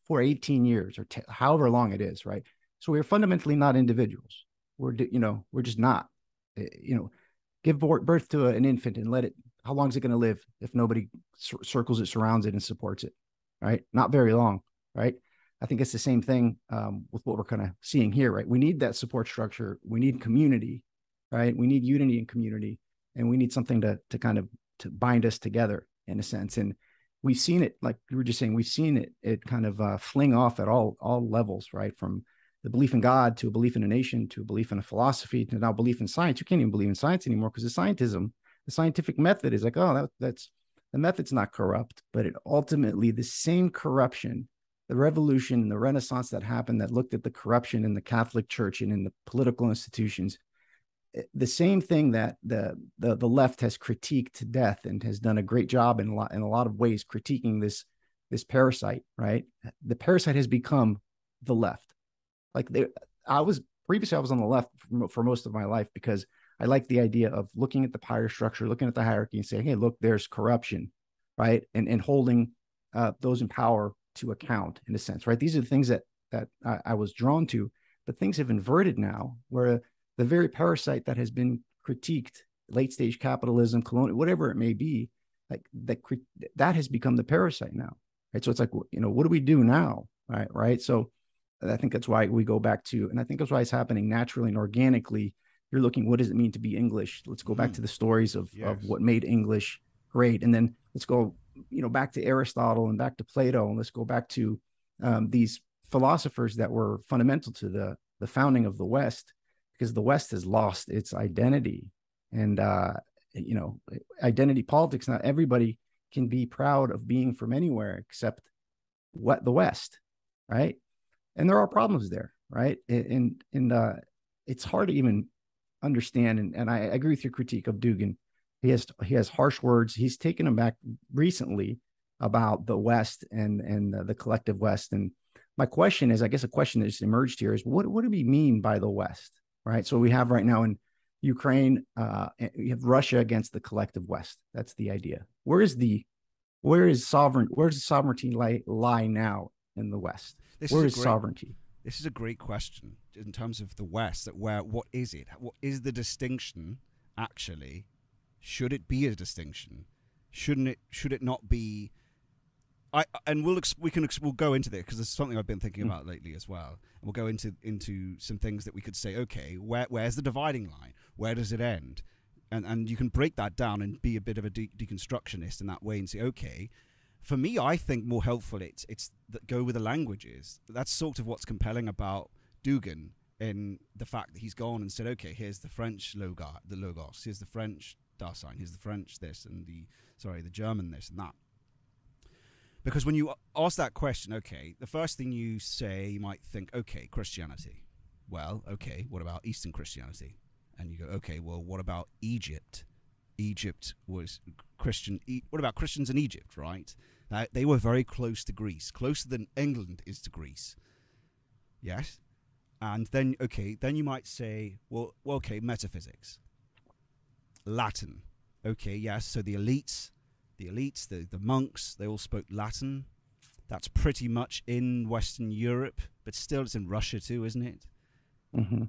for 18 years or t- however long it is, right? So we are fundamentally not individuals. We're you know we're just not. Eh, You know, give birth to an infant and let it. How long is it going to live if nobody cir- circles it, surrounds it, and supports it? right? Not very long, right? I think it's the same thing um, with what we're kind of seeing here, right? We need that support structure. We need community, right? We need unity and community, and we need something to to kind of to bind us together in a sense. And we've seen it, like you were just saying, we've seen it it kind of uh, fling off at all all levels, right? From the belief in God to a belief in a nation to a belief in a philosophy to now belief in science. You can't even believe in science anymore because the scientism, the scientific method is like, oh, that, that's the method's not corrupt, but it ultimately the same corruption, the revolution and the renaissance that happened that looked at the corruption in the Catholic Church and in the political institutions, eh, the same thing that the the, the left has critiqued to death and has done a great job in a lot in a lot of ways critiquing this this parasite, right? The parasite has become the left. Like there, I was previously I was on the left for, for most of my life because I like the idea of looking at the power structure, looking at the hierarchy, and saying, "Hey, look, there's corruption, right?" And and holding uh, those in power to account, in a sense, right? These are the things that that I, I was drawn to, but things have inverted now, where the very parasite that has been critiqued, late stage capitalism, colonial, whatever it may be, like that that has become the parasite now, right? So it's like, you know, what do we do now, right? Right? So I think that's why we go back to, and I think that's why it's happening naturally and organically you're looking what does it mean to be english let's go back Mhm. to the stories of, of what made english great and then let's go you know back to aristotle and back to plato and let's go back to um, these philosophers that were fundamental to the the founding of the west because the west has lost its identity and uh you know identity politics not everybody can be proud of being from anywhere except what the west right and there are problems there right and and uh it's hard to even understand and, and I agree with your critique of Dugin. He has he has harsh words. He's taken him back recently about the West and and the, collective West. And my question is, I guess a question that just emerged here is what what do we mean by the West? Right. So we have right now in Ukraine, uh, you have Russia against the collective West. That's the idea. Where is the where is sovereign? Where does the sovereignty lie lie now in the West? This Where is is great, sovereignty? This is a great question in terms of the West. That where what is it? What is the distinction actually? Should it be a distinction? Shouldn't it? Should it not be? I and we'll ex- we can ex- we'll go into this because it's something I've been thinking Mm. about lately as well. And we'll go into into some things that we could say. Okay, where where's the dividing line? Where does it end? And and you can break that down and be a bit of a de- deconstructionist in that way and say, okay, for me, I think more helpful it's it's that go with the languages. That's sort of what's compelling about Dugin in the fact that he's gone and said, okay, here's the French logos, the logos, here's the French Dasein, here's the French this, and the sorry, the German this and that. Because when you ask that question, okay, the first thing you say, you might think, okay, Christianity. Well, okay, what about Eastern Christianity? And you go, okay, well, what about Egypt? Egypt was Christian. What about Christians in Egypt, right? They were very close to Greece, closer than England is to Greece. Yes? And then, okay, then you might say, well, well okay, metaphysics. Latin. Okay, yes, so the elites, the elites, the, the monks, they all spoke Latin. That's pretty much in Western Europe, but still it's in Russia too, isn't it? Mm-hmm.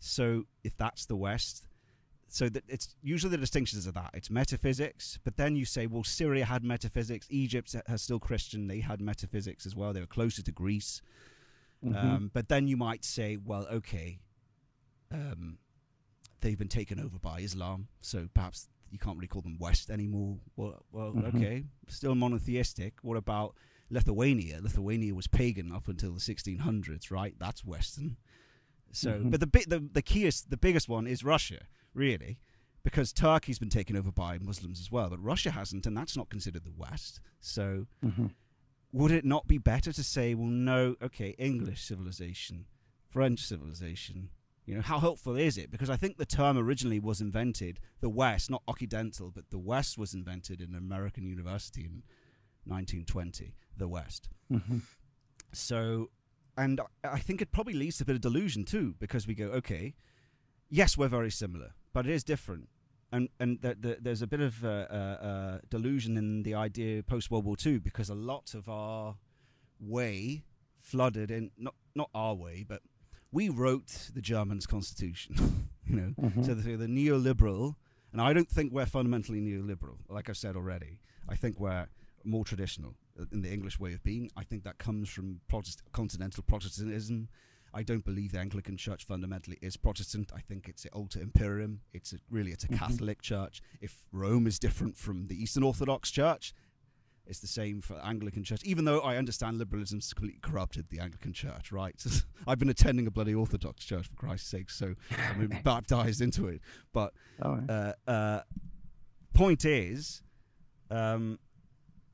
So if that's the West, so that it's usually the distinctions of that. It's metaphysics, but then you say, well, Syria had metaphysics, Egypt has still Christian, they had metaphysics as well. They were closer to Greece. Mm-hmm. Um, but then you might say, well, okay, um, they've been taken over by Islam, so perhaps you can't really call them West anymore. Well, well Mhm. okay, still monotheistic. What about Lithuania? Lithuania was pagan up until the 1600s, right? That's Western. So, Mhm. but the bit, the the keyest, the biggest one is Russia, really, because Turkey's been taken over by Muslims as well, but Russia hasn't, and that's not considered the West. So, Mm-hmm. would it not be better to say, well, no, okay, English civilization, French civilization? You know, how helpful is it? Because I think the term originally was invented, the West, not Occidental, but the West was invented in an American university in 1920, the West. Mm-hmm. So, and I- think it probably leads to a bit of delusion too, because we go, okay, yes, we're very similar, but it is different. And, and th- th- there's a bit of uh, uh, uh, delusion in the idea post World War II because a lot of our way flooded in, not, not our way, but we wrote the Germans' constitution, *laughs* you know. Mm-hmm. So the, the neoliberal, and I don't think we're fundamentally neoliberal. Like I've said already, I think we're more traditional uh, in the English way of being. I think that comes from Protest- continental Protestantism. I don't believe the Anglican Church fundamentally is Protestant. I think it's alter imperium. It's a, really it's a Mhm. Catholic church. If Rome is different from the Eastern Orthodox Church, it's the same for Anglican Church. Even though I understand liberalism's completely corrupted the Anglican Church, right? *laughs* I've been attending a bloody Orthodox church for Christ's sake, so I've been *laughs* baptized into it. But oh, yeah. uh, uh, point is, um,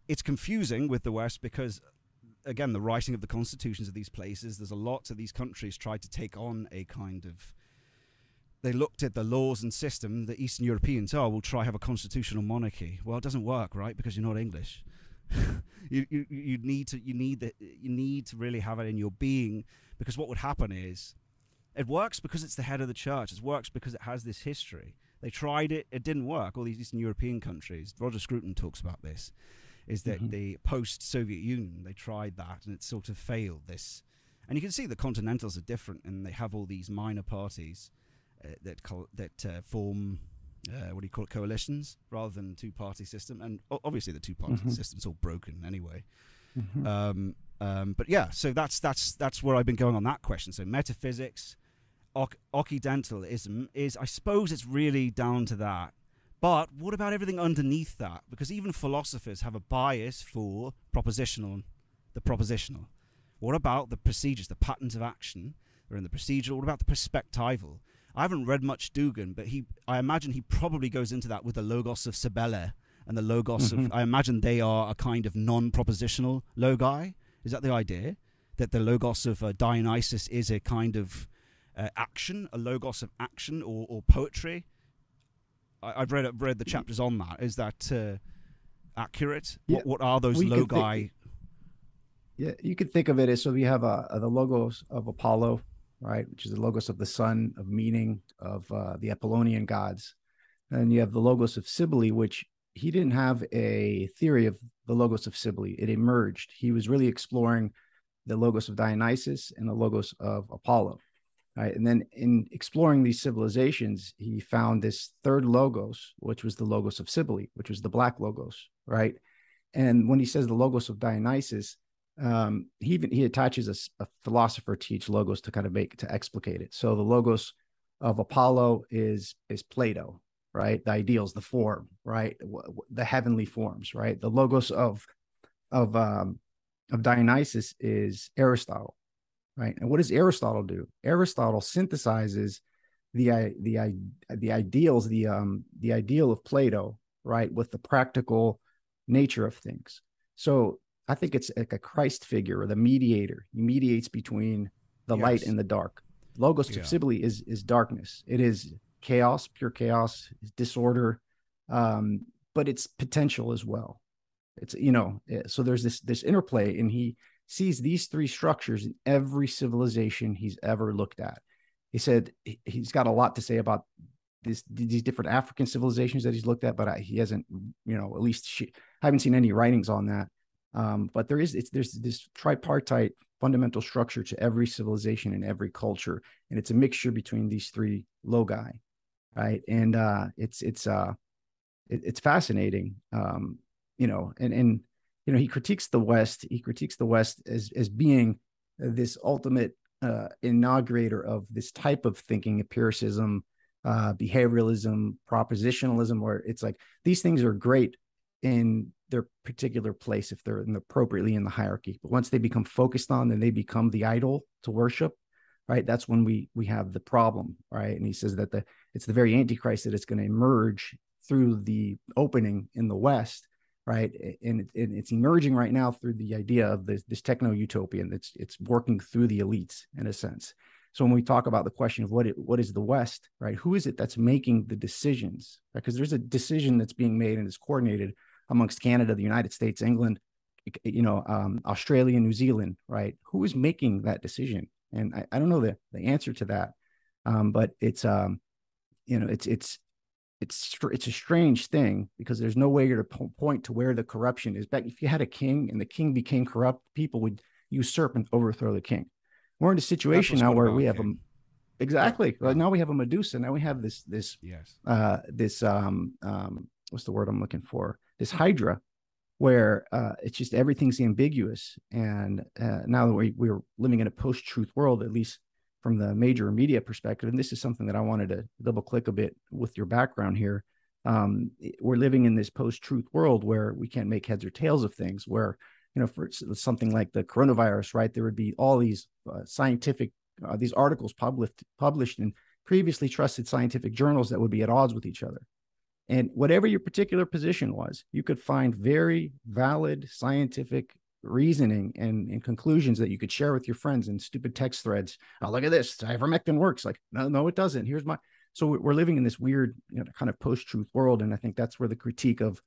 it's confusing with the West because, again, the writing of the constitutions of these places, there's a lot of these countries tried to take on a kind of. They looked at the laws and system. The Eastern Europeans, oh, we'll try have a constitutional monarchy. Well, it doesn't work, right? Because you're not English. *laughs* you, you you need to you need the, you need to really have it in your being because what would happen is it works because it's the head of the church. It works because it has this history. They tried it, it didn't work. All these Eastern European countries, Roger Scruton talks about this, is that Mhm. the post Soviet Union, they tried that and it sort of failed. This, and you can see the Continentals are different and they have all these minor parties uh, that that uh, form. Uh, what do you call it? Coalitions rather than two party system, and obviously the two party Mhm. system's all broken anyway. Mhm. Um, um, but yeah, so that's that's that's where I've been going on that question. So metaphysics, Oc- Occidentalism is, I suppose, it's really down to that. But what about everything underneath that? Because even philosophers have a bias for propositional, the propositional. What about the procedures, the patterns of action? They're in the procedural. What about the perspectival? I haven't read much Dugin, but he, I imagine he probably goes into that with the logos of Cybele and the logos Mhm. of. I imagine they are a kind of non-propositional logi. Is that the idea? That the logos of uh, Dionysus is a kind of uh, action, a logos of action or, or poetry. I, I've read I've read the chapters on that. Is that uh, accurate? Yeah. What, what are those Well, logi? think- Yeah, you could think of it as so we have uh, the logos of Apollo, right, which is the logos of the sun, of meaning, of uh, the Apollonian gods, and you have the logos of Cybele, which he didn't have a theory of the logos of Cybele. It emerged. He was really exploring the logos of Dionysus and the logos of Apollo, right? And then in exploring these civilizations, he found this third logos, which was the logos of Cybele, which was the black logos, right? And when he says the logos of Dionysus, um, he even he attaches a philosopher to each logos to kind of make to explicate it. So the logos of Apollo is is Plato, right? The ideals, the form, right? The heavenly forms, right? The logos of of um, of Dionysus is Aristotle, right? And what does Aristotle do? Aristotle synthesizes the the the ideals, the um the ideal of Plato, right, with the practical nature of things. So I think it's like a Christ figure or the mediator. He mediates between the yes. light and the dark. Logos yeah. Cybele is is darkness. It is chaos, pure chaos, disorder, um, but it's potential as well. It's you know, eh, so there's this this interplay, and he sees these three structures in every civilization he's ever looked at. He said he's got a lot to say about this, these different African civilizations that he's looked at, but he hasn't, you know, at least she, I haven't seen any writings on that. Um, but there is it's there's this tripartite fundamental structure to every civilization and every culture, and it's a mixture between these three logi, right? And uh, it's it's uh, it, it's fascinating, um, you know, and and you know he critiques the West. He critiques the West as as being this ultimate uh, inaugurator of this type of thinking, empiricism, uh, behavioralism, propositionalism, where it's like these things are great in their particular place if they're in appropriately in the hierarchy. But once they become focused on, then they become the idol to worship, right? That's when we we have the problem, right? And he says that the it's the very antichrist that it's going to emerge through the opening in the West, right? And, it, and it's emerging right now through the idea of this this techno utopian. It's it's working through the elites in a sense. So when we talk about the question of what it, what is the West, right? Who is it that's making the decisions? Because right? there's a decision that's being made and is coordinated amongst Canada, the United States, England, you know, um, Australia, New Zealand, right? Who is making that decision? And I, I don't know the, the answer to that, um, but it's um, you know, it's it's it's it's a strange thing because there's no way you're to point to where the corruption is. Back if you had a king and the king became corrupt, people would usurp and overthrow the king. We're in a situation now where we have king. a exactly. Yeah. Well, now we have a Medusa. Now we have this this yes uh, this um um what's the word I'm looking for? This Hydra, where uh, it's just everything's ambiguous. And uh, now that we, we're living in a post truth world, at least from the major media perspective, and this is something that I wanted to double click a bit with your background here. Um, we're living in this post truth world where we can't make heads or tails of things, where you know, for something like the coronavirus, right? There would be all these uh, scientific, uh, these articles published published in previously trusted scientific journals that would be at odds with each other. And whatever your particular position was, you could find very valid scientific reasoning and, and conclusions that you could share with your friends in stupid text threads. Oh, look at this. Ivermectin works. Like, no, no, it doesn't. Here's my. So we're living in this weird, you know, kind of post-truth world, and I think that's where the critique of,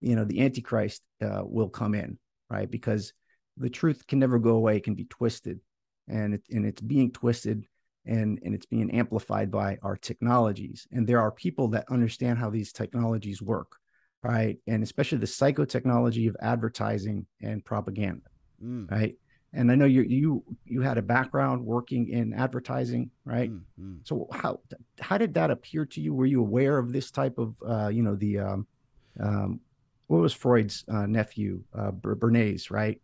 you know, the Antichrist uh, will come in, right? Because the truth can never go away; it can be twisted, and it, and it's being twisted and and it's being amplified by our technologies. And there are people that understand how these technologies work right? And especially the psychotechnology of advertising and propaganda mm. right? And i know you you you had a background working in advertising right? Mm, mm. so how how did that appear to you? Were you aware of this type of uh you know the um, um what was freud's uh, nephew uh bernays right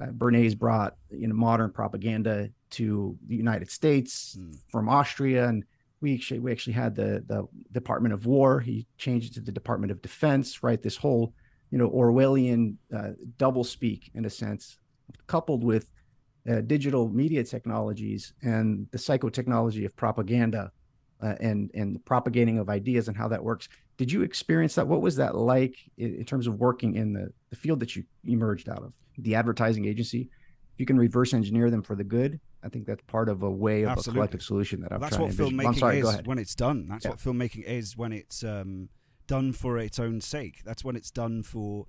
uh, bernays brought you know modern propaganda to the United States mm. from Austria, and we actually we actually had the the Department of War. He changed it to the Department of Defense. Right, this whole you know Orwellian uh, double speak in a sense, coupled with uh, digital media technologies and the psychotechnology of propaganda uh, and and the propagating of ideas and how that works. Did you experience that? What was that like in, in terms of working in the, the field that you emerged out of, the advertising agency? If you can reverse engineer them for the good, I think that's part of a way of Absolutely. a collective solution that I'm trying. that's trying what to filmmaking sorry, is when it's done. That's yeah. what filmmaking is when it's um, done for its own sake. That's when it's done for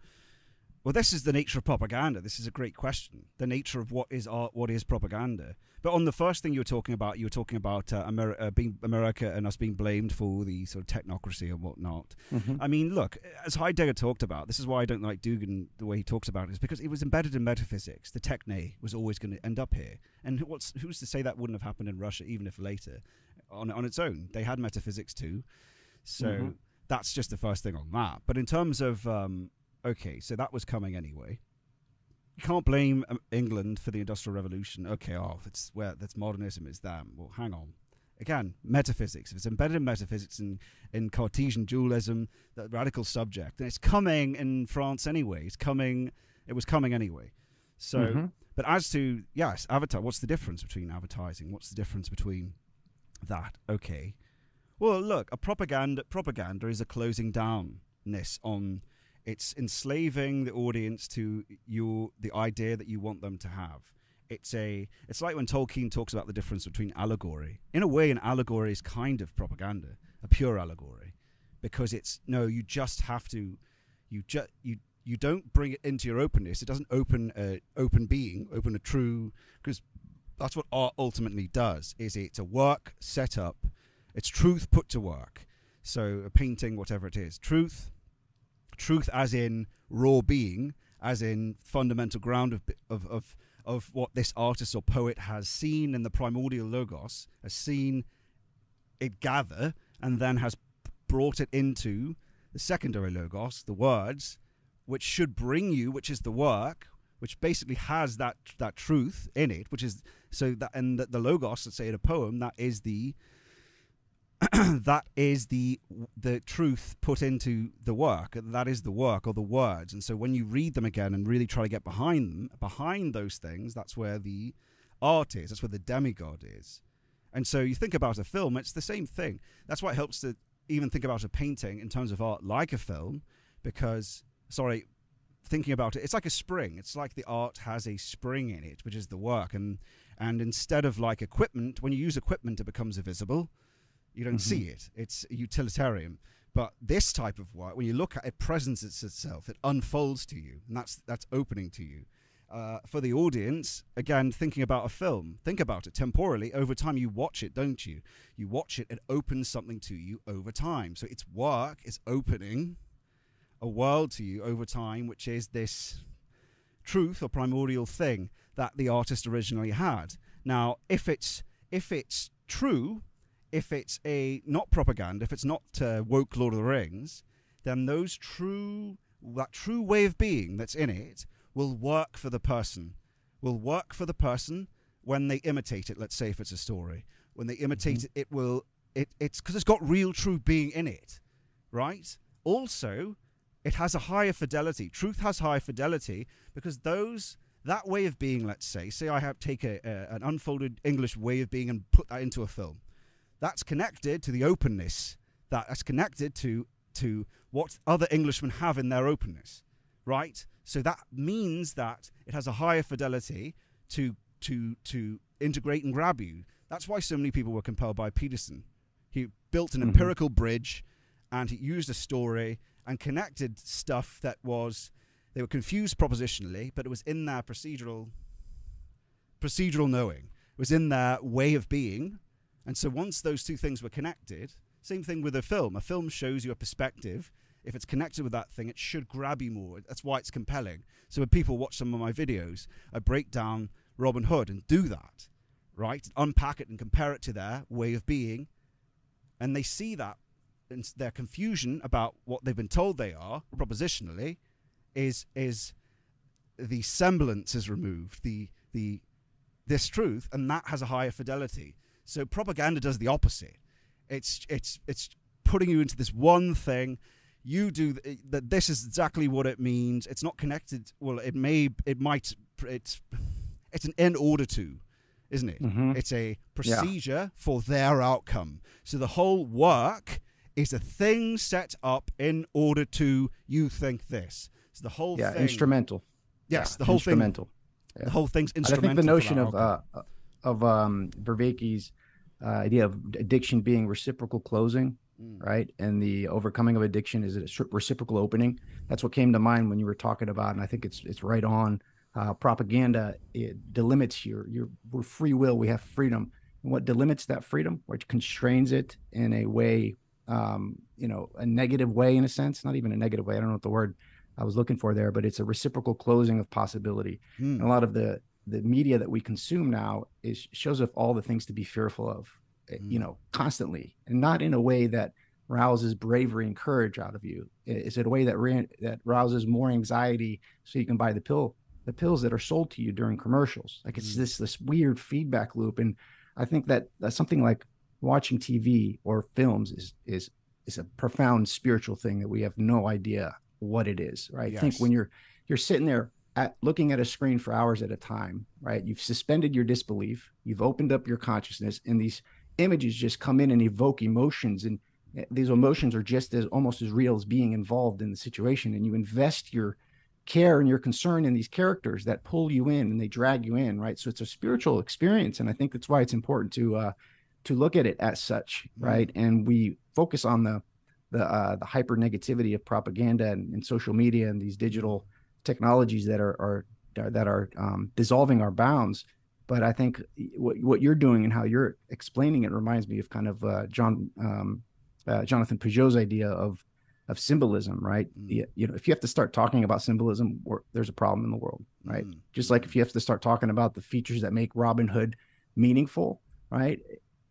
well, this is the nature of propaganda. This is a great question. The nature of what is art, what is propaganda. But on the first thing you were talking about, you were talking about uh, America, uh, being America and us being blamed for the sort of technocracy and whatnot. Mm-hmm. I mean, look, as Heidegger talked about, this is why I don't like Dugin the way he talks about it, is because it was embedded in metaphysics. The techne was always going to end up here. And what's who's to say that wouldn't have happened in Russia, even if later, on on its own? They had metaphysics too. So. Mm-hmm. That's just the first thing on that. But in terms of um, okay, so that was coming anyway. You can't blame um, England for the Industrial Revolution. Okay, oh, it's where that's modernism is that. Well, hang on. Again, metaphysics. If it's embedded in metaphysics and in Cartesian dualism, that radical subject, then it's coming in France anyway. It's coming. It was coming anyway. So, mm-hmm. but as to yes, avatar. What's the difference between advertising? What's the difference between that? Okay. Well, look, a propaganda propaganda is a closing downness on it's enslaving the audience to your the idea that you want them to have. It's a it's like when Tolkien talks about the difference between allegory. In a way, an allegory is kind of propaganda, a pure allegory, because it's no, you just have to, you just you you don't bring it into your openness. It doesn't open a open being, open a true because that's what art ultimately does. Is it's a work set up, it's truth put to work. So a painting, whatever it is, truth truth as in raw being, as in fundamental ground of, of, of, of what this artist or poet has seen in the primordial logos, has seen it gather, and then has brought it into the secondary logos, the words, which should bring you, which is the work, which basically has that that truth in it, which is so that and the, the logos, let's say in a poem, that is the *clears throat* that is the the truth put into the work. That is the work or the words. And so when you read them again and really try to get behind them, behind those things, that's where the art is. That's where the demigod is. And so you think about a film, it's the same thing. That's why it helps to even think about a painting in terms of art like a film, because sorry, thinking about it, it's like a spring. It's like the art has a spring in it, which is the work. And and instead of like equipment, when you use equipment, it becomes invisible you don't mm-hmm. see it. It's utilitarian. But this type of work, when you look at it, presents itself. It unfolds to you, and that's that's opening to you. Uh, for the audience, again, thinking about a film, think about it temporally. Over time, you watch it, don't you? You watch it, it opens something to you over time. So its work is opening a world to you over time, which is this truth or primordial thing that the artist originally had. Now, if it's if it's true, if it's a not propaganda, if it's not uh, woke Lord of the Rings, then those true that true way of being that's in it will work for the person. Will work for the person when they imitate it. Let's say if it's a story, when they imitate mm-hmm. it, it will it it's because it's got real true being in it, right? Also, it has a higher fidelity. Truth has higher fidelity because those that way of being. Let's say, say I have take a, a an unfolded English way of being and put that into a film that's connected to the openness. That's connected to to what other Englishmen have in their openness, right? So that means that it has a higher fidelity to to to integrate and grab you. That's why so many people were compelled by Peterson. He built an mm-hmm. empirical bridge, and he used a story and connected stuff that was they were confused propositionally, but it was in their procedural procedural knowing. It was in their way of being and so once those two things were connected, same thing with a film. A film shows you a perspective. If it's connected with that thing, it should grab you more. That's why it's compelling. So when people watch some of my videos, I break down Robin Hood and do that, right? Unpack it and compare it to their way of being. And they see that and their confusion about what they've been told they are, propositionally, is is the semblance is removed, the the this truth, and that has a higher fidelity. So propaganda does the opposite. It's it's it's putting you into this one thing. You do th- that. This is exactly what it means. It's not connected. Well, it may. It might. It's it's an in order to, isn't it? Mm-hmm. It's a procedure yeah. for their outcome. So the whole work is a thing set up in order to you think this. So the whole yeah thing, instrumental. Yes, yeah, the whole instrumental. thing. Yeah. The whole thing's instrumental. I think the notion of uh, of um, Vervaeke's uh, idea of addiction being reciprocal closing, mm. right? And the overcoming of addiction is a reciprocal opening. That's what came to mind when you were talking about, and I think it's it's right on. Uh, propaganda it delimits your your we're free will. We have freedom, and what delimits that freedom, which constrains it in a way, um, you know, a negative way in a sense, not even a negative way. I don't know what the word I was looking for there, but it's a reciprocal closing of possibility. Mm. And a lot of the the media that we consume now is shows us all the things to be fearful of, mm. you know, constantly, and not in a way that rouses bravery and courage out of you. Is it a way that that rouses more anxiety so you can buy the pill, the pills that are sold to you during commercials? Like it's mm. this this weird feedback loop, and I think that that's something like watching TV or films is is is a profound spiritual thing that we have no idea what it is. Right? Yes. I think when you're you're sitting there at looking at a screen for hours at a time, right? You've suspended your disbelief, you've opened up your consciousness, and these images just come in and evoke emotions. And eh, these emotions are just as almost as real as being involved in the situation. And you invest your care and your concern in these characters that pull you in and they drag you in, right? So it's a spiritual experience. And I think that's why it's important to uh to look at it as such, mm-hmm. right? Mm-hmm. And we focus on the the uh, the hyper negativity of propaganda and, and, social media and these digital technologies that are are that are um, dissolving our bounds. But I think what what you're doing and how you're explaining it reminds me of kind of uh, John um, uh, Jonathan Pageau's idea of of symbolism, right? Mm. You, know, if you have to start talking about symbolism, there's a problem in the world, right? Mm. Just like if you have to start talking about the features that make Robin Hood meaningful, right?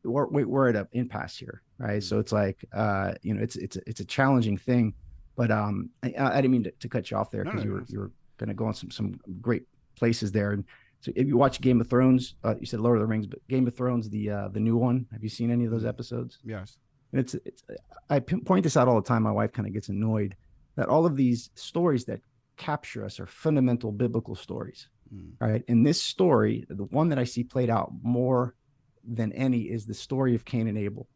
We're, we're at an impasse here, right? Mm. So it's like, uh, you know, it's it's it's a challenging thing but um, I, I didn't mean to, to, cut you off there because no, no, you were you were going to go on some some great places there. And so if you watch Game of Thrones, uh, you said Lord of the Rings, but Game of Thrones, the uh, the new one. Have you seen any of those episodes? Yes. And it's it's I point this out all the time. My wife kind of gets annoyed that all of these stories that capture us are fundamental biblical stories, mm. right? And this story, the one that I see played out more than any, is the story of Cain and Abel.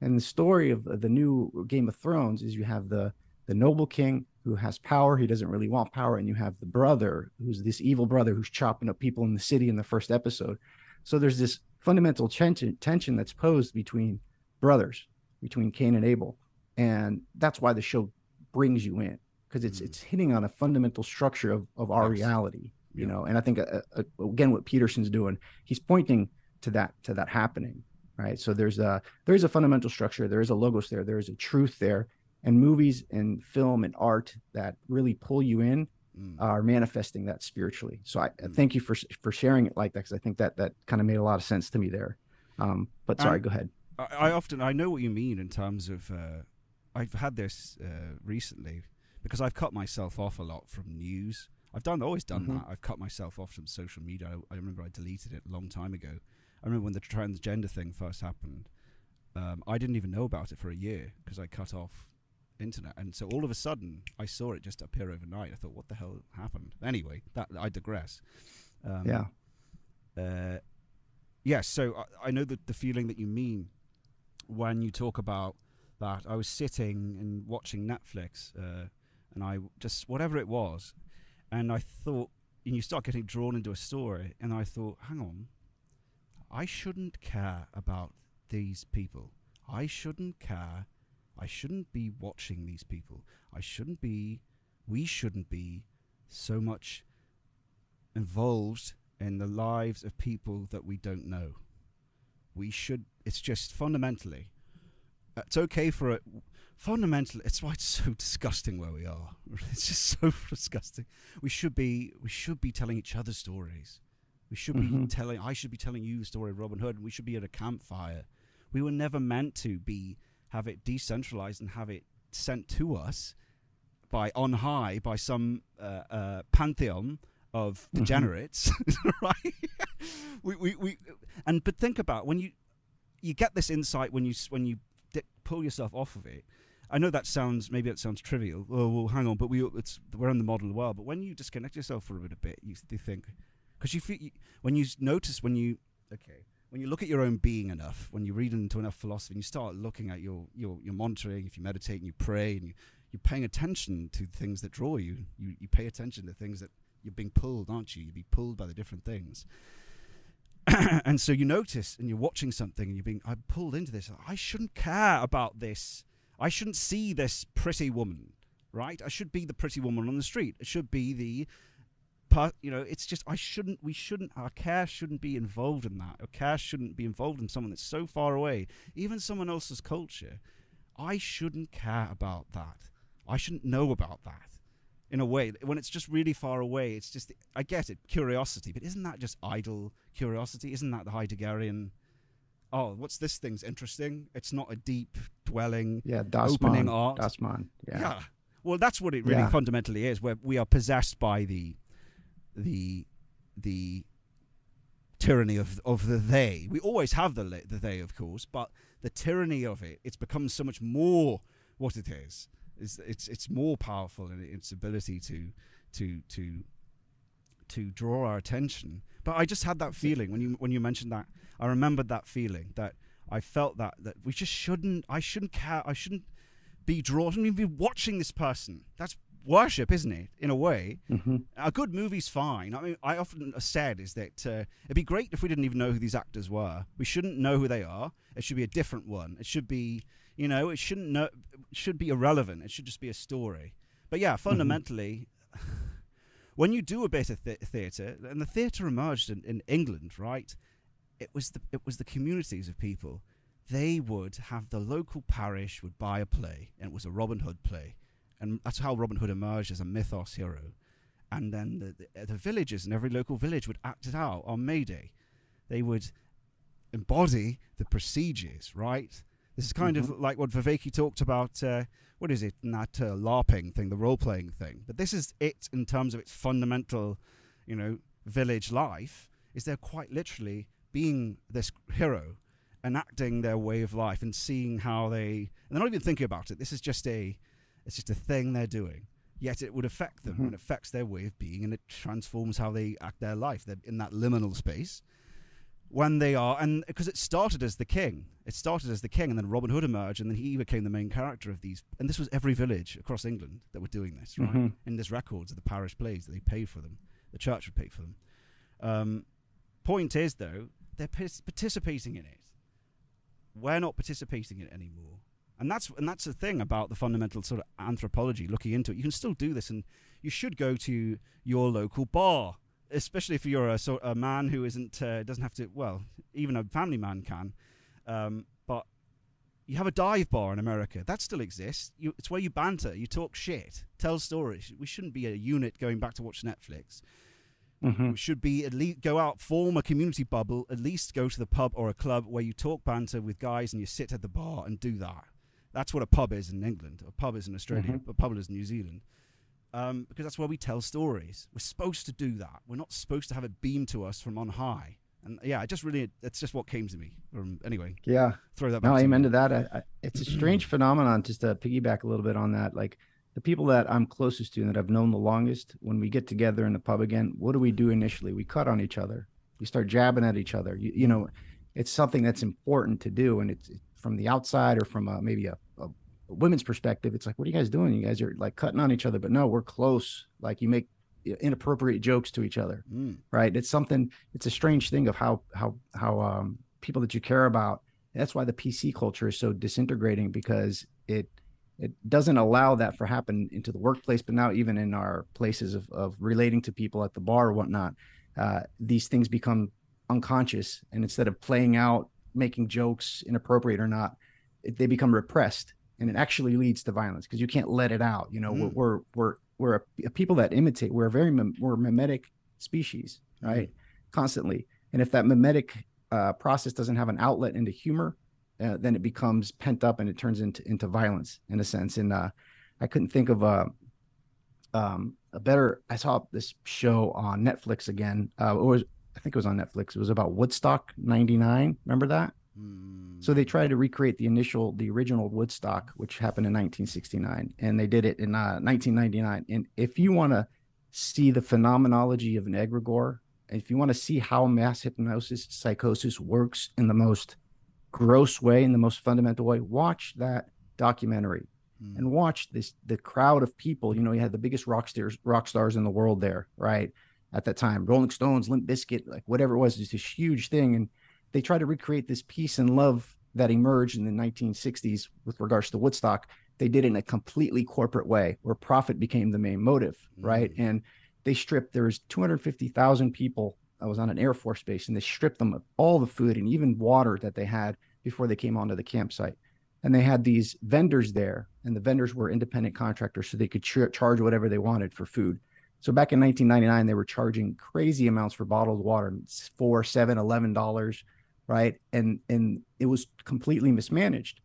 And the story of the new Game of Thrones is you have the the noble king who has power. He doesn't really want power. And you have the brother who's this evil brother who's chopping up people in the city in the first episode. So there's this fundamental tension, tension that's posed between brothers, between Cain and Abel. And that's why the show brings you in because it's mm. it's hitting on a fundamental structure of, of our yes. reality, you yeah. know. And I think uh, uh, again, what Peterson's doing, he's pointing to that to that happening, right? So there's a there is a fundamental structure, there is a logos there, there is a truth there, and movies and film and art that really pull you in mm. are manifesting that spiritually. So I mm. thank you for for sharing it like that because I think that that kind of made a lot of sense to me there. Um, but sorry, go ahead. I, I, often I know what you mean in terms of uh, I've had this uh, recently because I've cut myself off a lot from news. I've done always done mm-hmm. that. I've cut myself off from social media. I, I, remember I deleted it a long time ago. I remember when the transgender thing first happened. Um, I didn't even know about it for a year because I cut off internet, and so all of a sudden I saw it just appear overnight. I thought, what the hell happened? Anyway, that I digress. Um, yeah. Uh, yes. Yeah, so I, I know that the feeling that you mean when you talk about that. I was sitting and watching Netflix, uh, and I just whatever it was, and I thought, and you start getting drawn into a story, and I thought, hang on, I shouldn't care about these people. I shouldn't care I shouldn't be watching these people. I shouldn't be, we shouldn't be so much involved in the lives of people that we don't know. We should, it's just fundamentally, it's okay for it. Fundamentally, it's why it's so *laughs* disgusting where we are. *laughs* It's just so *laughs* disgusting. We should be, we should be telling each other stories. We should mm-hmm. be telling, I should be telling you the story of Robin Hood. And we should be at a campfire. We were never meant to be have it decentralized and have it sent to us by on high by some uh, uh, pantheon of mm-hmm. degenerates, mm-hmm. *laughs* right? we, we, we, and but think about when you you get this insight when you when you di- pull yourself off of it. I know that sounds maybe that sounds trivial. Oh well, hang on, but we it's we're in the modern world. But when you disconnect yourself for a bit, a bit you, you think because you feel you, when you notice when you okay when you look at your own being enough, when you read into enough philosophy, and you start looking at your your your monitoring, if you meditate and you pray and you you're paying attention to things that draw you, you you pay attention to things that you're being pulled, aren't you? You're being pulled by the different things. *coughs* and so you notice and you're watching something and you're being I'm pulled into this. I shouldn't care about this. I shouldn't see this pretty woman, right? I should be the pretty woman on the street. It should be the you know, it's just I shouldn't. We shouldn't. Our care shouldn't be involved in that. Our care shouldn't be involved in someone that's so far away, even someone else's culture. I shouldn't care about that. I shouldn't know about that. In a way, when it's just really far away, it's just I get it, curiosity, but isn't that just idle curiosity? Isn't that the Heideggerian? Oh, what's this thing's interesting? It's not a deep dwelling, yeah, das opening man, art. Das man, yeah. yeah. Well, that's what it really yeah. fundamentally is, where we are possessed by the the the tyranny of of the they. We always have the the they, of course, but the tyranny of it, it's become so much more what it is. It's it's it's more powerful in its ability to to to to draw our attention. But I just had that feeling when you when you mentioned that. I remembered that feeling that I felt that that we just shouldn't. I shouldn't care. I shouldn't be drawn. I shouldn't even be watching this person. That's worship, isn't it? In a way, mm-hmm. a good movie's fine. I mean, I often said is that uh, it'd be great if we didn't even know who these actors were. We shouldn't know who they are. It should be a different one. It should be, you know, it shouldn't know. It should be irrelevant. It should just be a story. But yeah, Mm-hmm. fundamentally. *laughs* When you do a bit of th- theatre, and the theatre emerged in, in England, right? It was the it was the communities of people. They would have the local parish would buy a play, and it was a Robin Hood play, and that's how Robin Hood emerged as a mythos hero. And then the, the, the villagers in every local village would act it out on May Day. They would embody the procedures, right? This is kind of like what Vervaeke talked about. Uh, what is it? That uh, LARPing thing, the role playing thing. But this is it in terms of its fundamental, you know, village life. Is they're quite literally being this hero, enacting their way of life, and seeing how they. And they're not even thinking about it. This is just a, it's just a thing they're doing. Yet it would affect them, Mhm. and affects their way of being, and it transforms how they act their life. They're in that liminal space when they are and because it started as the king it started as the king and then robin hood emerged and then he became the main character of these and this was every village across england that were doing this right Mhm. in this records of the parish plays that they paid for them the church would pay for them um, point is though they're pis- participating in it we're not participating in it anymore and that's and that's the thing about the fundamental sort of anthropology looking into it. You can still do this and you should go to your local bar especially if you're a sort a man who isn't uh, doesn't have to well even a family man can. Um, but you have a dive bar in America. That still exists. You, it's where you banter you talk shit tell stories. We shouldn't be a unit going back to watch Netflix. Mhm. we should be at least go out form a community bubble at least go to the pub or a club where you talk banter with guys and you sit at the bar and do that that's what a pub is in England a pub is in Australia Mhm. a pub is in New Zealand um, because that's where we tell stories. We're supposed to do that. We're not supposed to have it beamed to us from on high. And yeah, I just really, it's just what came to me. Um, anyway, Yeah. throw that back No, to amen you. to that. I, I, it's a strange *clears throat* phenomenon. Just to piggyback a little bit on that, like the people that I'm closest to and that I've known the longest, when we get together in the pub again, what do we do initially? We cut on each other. We start jabbing at each other. You, you know, it's something that's important to do, and it's from the outside or from a, maybe a, a women's perspective. It's like, what are you guys doing? You guys are like cutting on each other, but no, we're close. Like you make inappropriate jokes to each other Mm. right it's something it's a strange thing of how how how um people that you care about that's why the pc culture is so disintegrating because it it doesn't allow that for happen into the workplace but now even in our places of, of relating to people at the bar or whatnot uh, these things become unconscious and instead of playing out making jokes inappropriate or not it, they become repressed and it actually leads to violence because you can't let it out you know? Mm. we're we're we're, we're a, a people that imitate we're a very we're a mimetic species right? Constantly. And if that mimetic uh, process doesn't have an outlet into humor uh, then it becomes pent up and it turns into into violence in a sense. And uh, i couldn't think of a um, a better i saw this show on netflix again uh, it was i think it was on netflix it was about woodstock 99 remember that Mm. so they tried to recreate the initial, the original Woodstock, which happened in 1969, and they did it in uh, 1999. And if you want to see the phenomenology of an egregore, if you want to see how mass hypnosis psychosis works in the most gross way, in the most fundamental way, watch that documentary Mm. and watch this the crowd of people. You know, you had the biggest rock stars rock stars in the world there, right? At that time, Rolling Stones, Limp Bizkit, like whatever it was, just this huge thing. And they tried to recreate this peace and love that emerged in the 1960s with regards to Woodstock. They did it in a completely corporate way where profit became the main motive, right? Mm. And they stripped, there was 250,000 people. I was on an Air Force base and they stripped them of all the food and even water that they had before they came onto the campsite. And they had these vendors there, and the vendors were independent contractors, so they could ch- charge whatever they wanted for food. So back in 1999, they were charging crazy amounts for bottled water, four, seven, eleven dollars, right? And and it was completely mismanaged,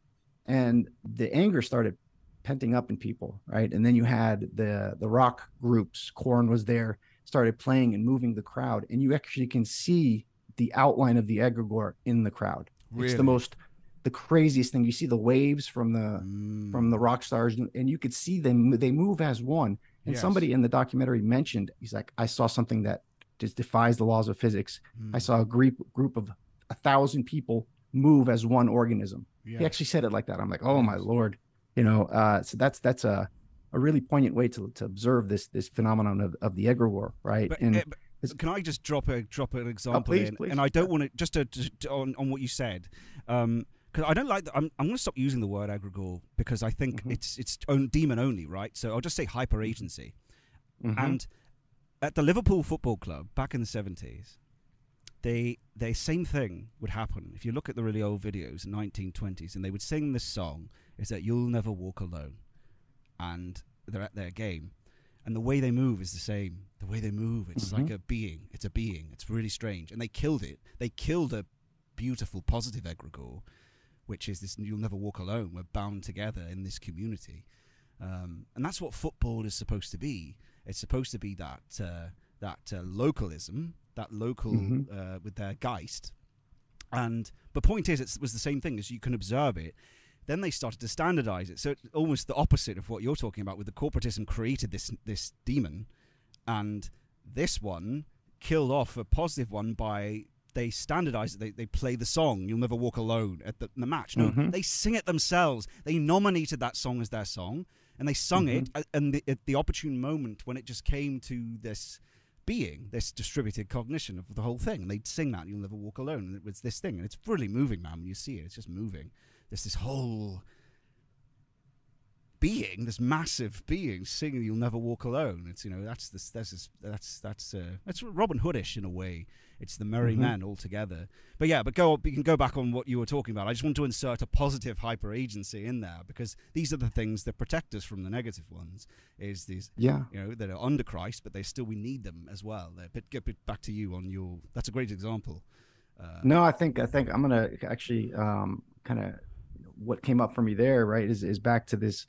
and the anger started penting up in people, right? And then you had the the rock groups, Korn was there, started playing and moving the crowd, and you actually can see the outline of the egregore in the crowd. It's the most the craziest thing. You see the waves from the Mm. from the rock stars, and, and you could see them. They move as one. And Yes. somebody in the documentary mentioned, he's like, I saw something that just defies the laws of physics. Mm. I saw a group group of a thousand people move as one organism. Yeah. He actually said it like that. I'm like, oh my lord, you know. Uh, so that's that's a a really poignant way to to observe this this phenomenon of, of the war right? But, and eh, but can I just drop a drop an example please, in? please. And I don't want to just to, to, on on what you said, because I don't like. The, I'm I'm going to stop using the word egregore because I think Mhm. it's it's own demon only, right? So I'll just say hyper agency. Mhm. And at the Liverpool Football Club back in the seventies, they they same thing would happen. If you look at the really old videos in nineteen twenties, and they would sing this song, is that you'll never walk alone, and they're at their game, and the way they move is the same. The way they move, it's like Mhm. a being. It's a being. It's really strange, and they killed it. They killed a beautiful positive egregore, which is this: you'll never walk alone. We're bound together in this community. Um, and that's what football is supposed to be. It's supposed to be that uh, that uh, localism, that local Mhm. uh, with their geist. And the point is, it was the same thing as you can observe it. Then they started to standardize it, so it's almost the opposite of what you're talking about. With the corporatism created this this demon, and this one killed off a positive one by they standardize it. They, they play the song "You'll Never Walk Alone" at the, the match. No, Mhm. they sing it themselves. They nominated that song as their song, and they sung it. Mm-hmm. a- And the, at the opportune moment when it just came to this being, this distributed cognition of the whole thing, and they'd sing that "You'll Never Walk Alone," and it was this thing, and it's really moving, man. When you see it, it's just moving. There's this whole being, this massive being, singing "You'll Never Walk Alone." It's you know that's this that's this, that's that's uh, that's Robin Hoodish in a way. It's the merry Mhm. men all together. But yeah, but go up, you can go back on what you were talking about. I just want to insert a positive hyper agency in there because these are the things that protect us from the negative ones. Is these yeah, you know that are under Christ, but they still we need them as well. But get back to you on your. That's a great example. Uh, No, I think I think I'm gonna actually um, kind of what came up for me there, right, is is back to this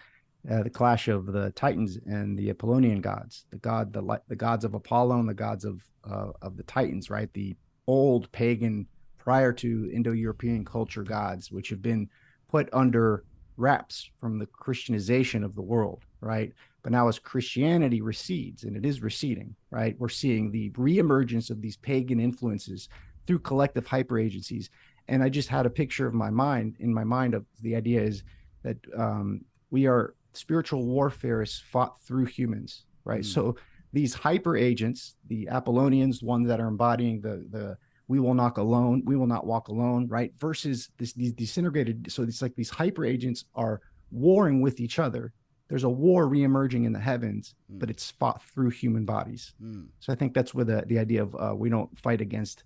uh, the clash of the Titans and the Apollonian gods, the god the the gods of Apollo and the gods of uh, of the Titans, right, the old pagan prior to Indo-European culture gods, which have been put under wraps from the Christianization of the world, right? But now as Christianity recedes, and it is receding, right, we're seeing the reemergence of these pagan influences through collective hyper agencies. And I just had a picture of my mind in my mind of the idea is that um, we are spiritual warfare is fought through humans, right? Mm. So these hyper agents, the Apollonians, ones that are embodying the the we will not alone, we will not walk alone, right? Versus this these disintegrated. So it's like these hyper agents are warring with each other. There's a war reemerging in the heavens, Mm. but it's fought through human bodies. mm, So I think that's where the, the idea of uh, we don't fight against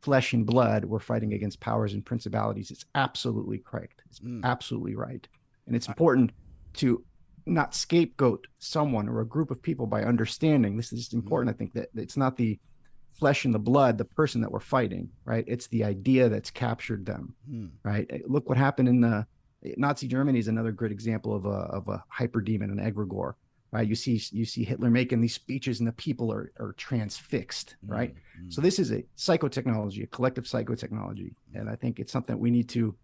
flesh and blood, we're fighting against powers and principalities. It's absolutely correct. It's mm. absolutely right. And it's important to not scapegoat someone or a group of people by understanding this is just important. I think that it's not the flesh and the blood, the person that we're fighting, right? It's the idea that's captured them, mm. right? Look what happened in the Nazi Germany is another great example of a of a hyperdemon, an egregore, right? You see you see Hitler making these speeches and the people are are transfixed, right? Mm, mm. So this is a psychotechnology, a collective psychotechnology, and I think it's something we need to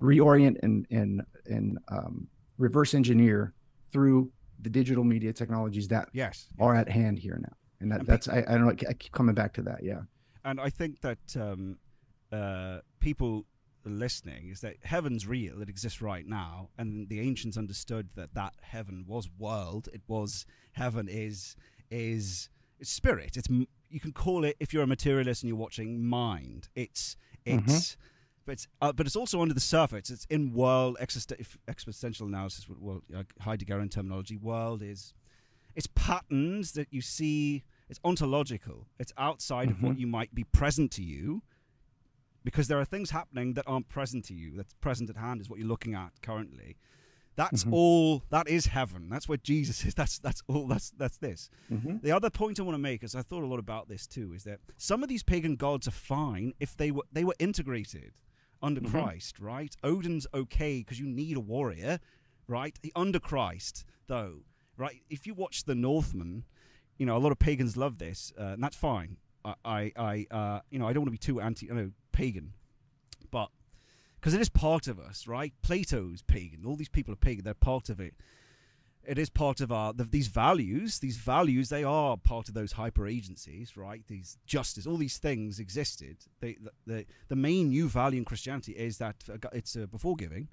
reorient and and and um, reverse engineer through the digital media technologies that yes, are at hand here now. And that, And that's I, I don't know. I keep coming back to that. Yeah. and I think that um, uh, people listening is that heaven's real; it exists right now, and the ancients understood that that heaven was world. It was heaven is is it's spirit. It's you can call it if you're a materialist and you're watching mind. It's it's. But it's, uh, but it's also under the surface. It's in world exist- existential analysis. uh, Heideggerian terminology. World is it's patterns that you see. It's ontological. It's outside of what you might be present to you, because there are things happening that aren't present to you. That's present at hand is what you're looking at currently. That's Mhm. all. That is heaven. That's where Jesus is. *laughs* That's that's all. That's that's this. Mm-hmm. The other point I want to make is I thought a lot about this too. Is that some of these pagan gods are fine if they were they were integrated under Mhm. Christ, right? Odin's okay because you need a warrior, right? The under Christ though, right? If you watch the Northman, you know a lot of pagans love this, uh, and that's fine. I I, I uh, you know I don't want to be too anti, you know, pagan, but because it is part of us, right? Plato's pagan. All these people are pagan. They're part of it. It is part of our the, these values. These values they are part of those hyper agencies, right? These justice, all these things existed. They, the, the the main new value in Christianity is that uh, it's uh, before giving,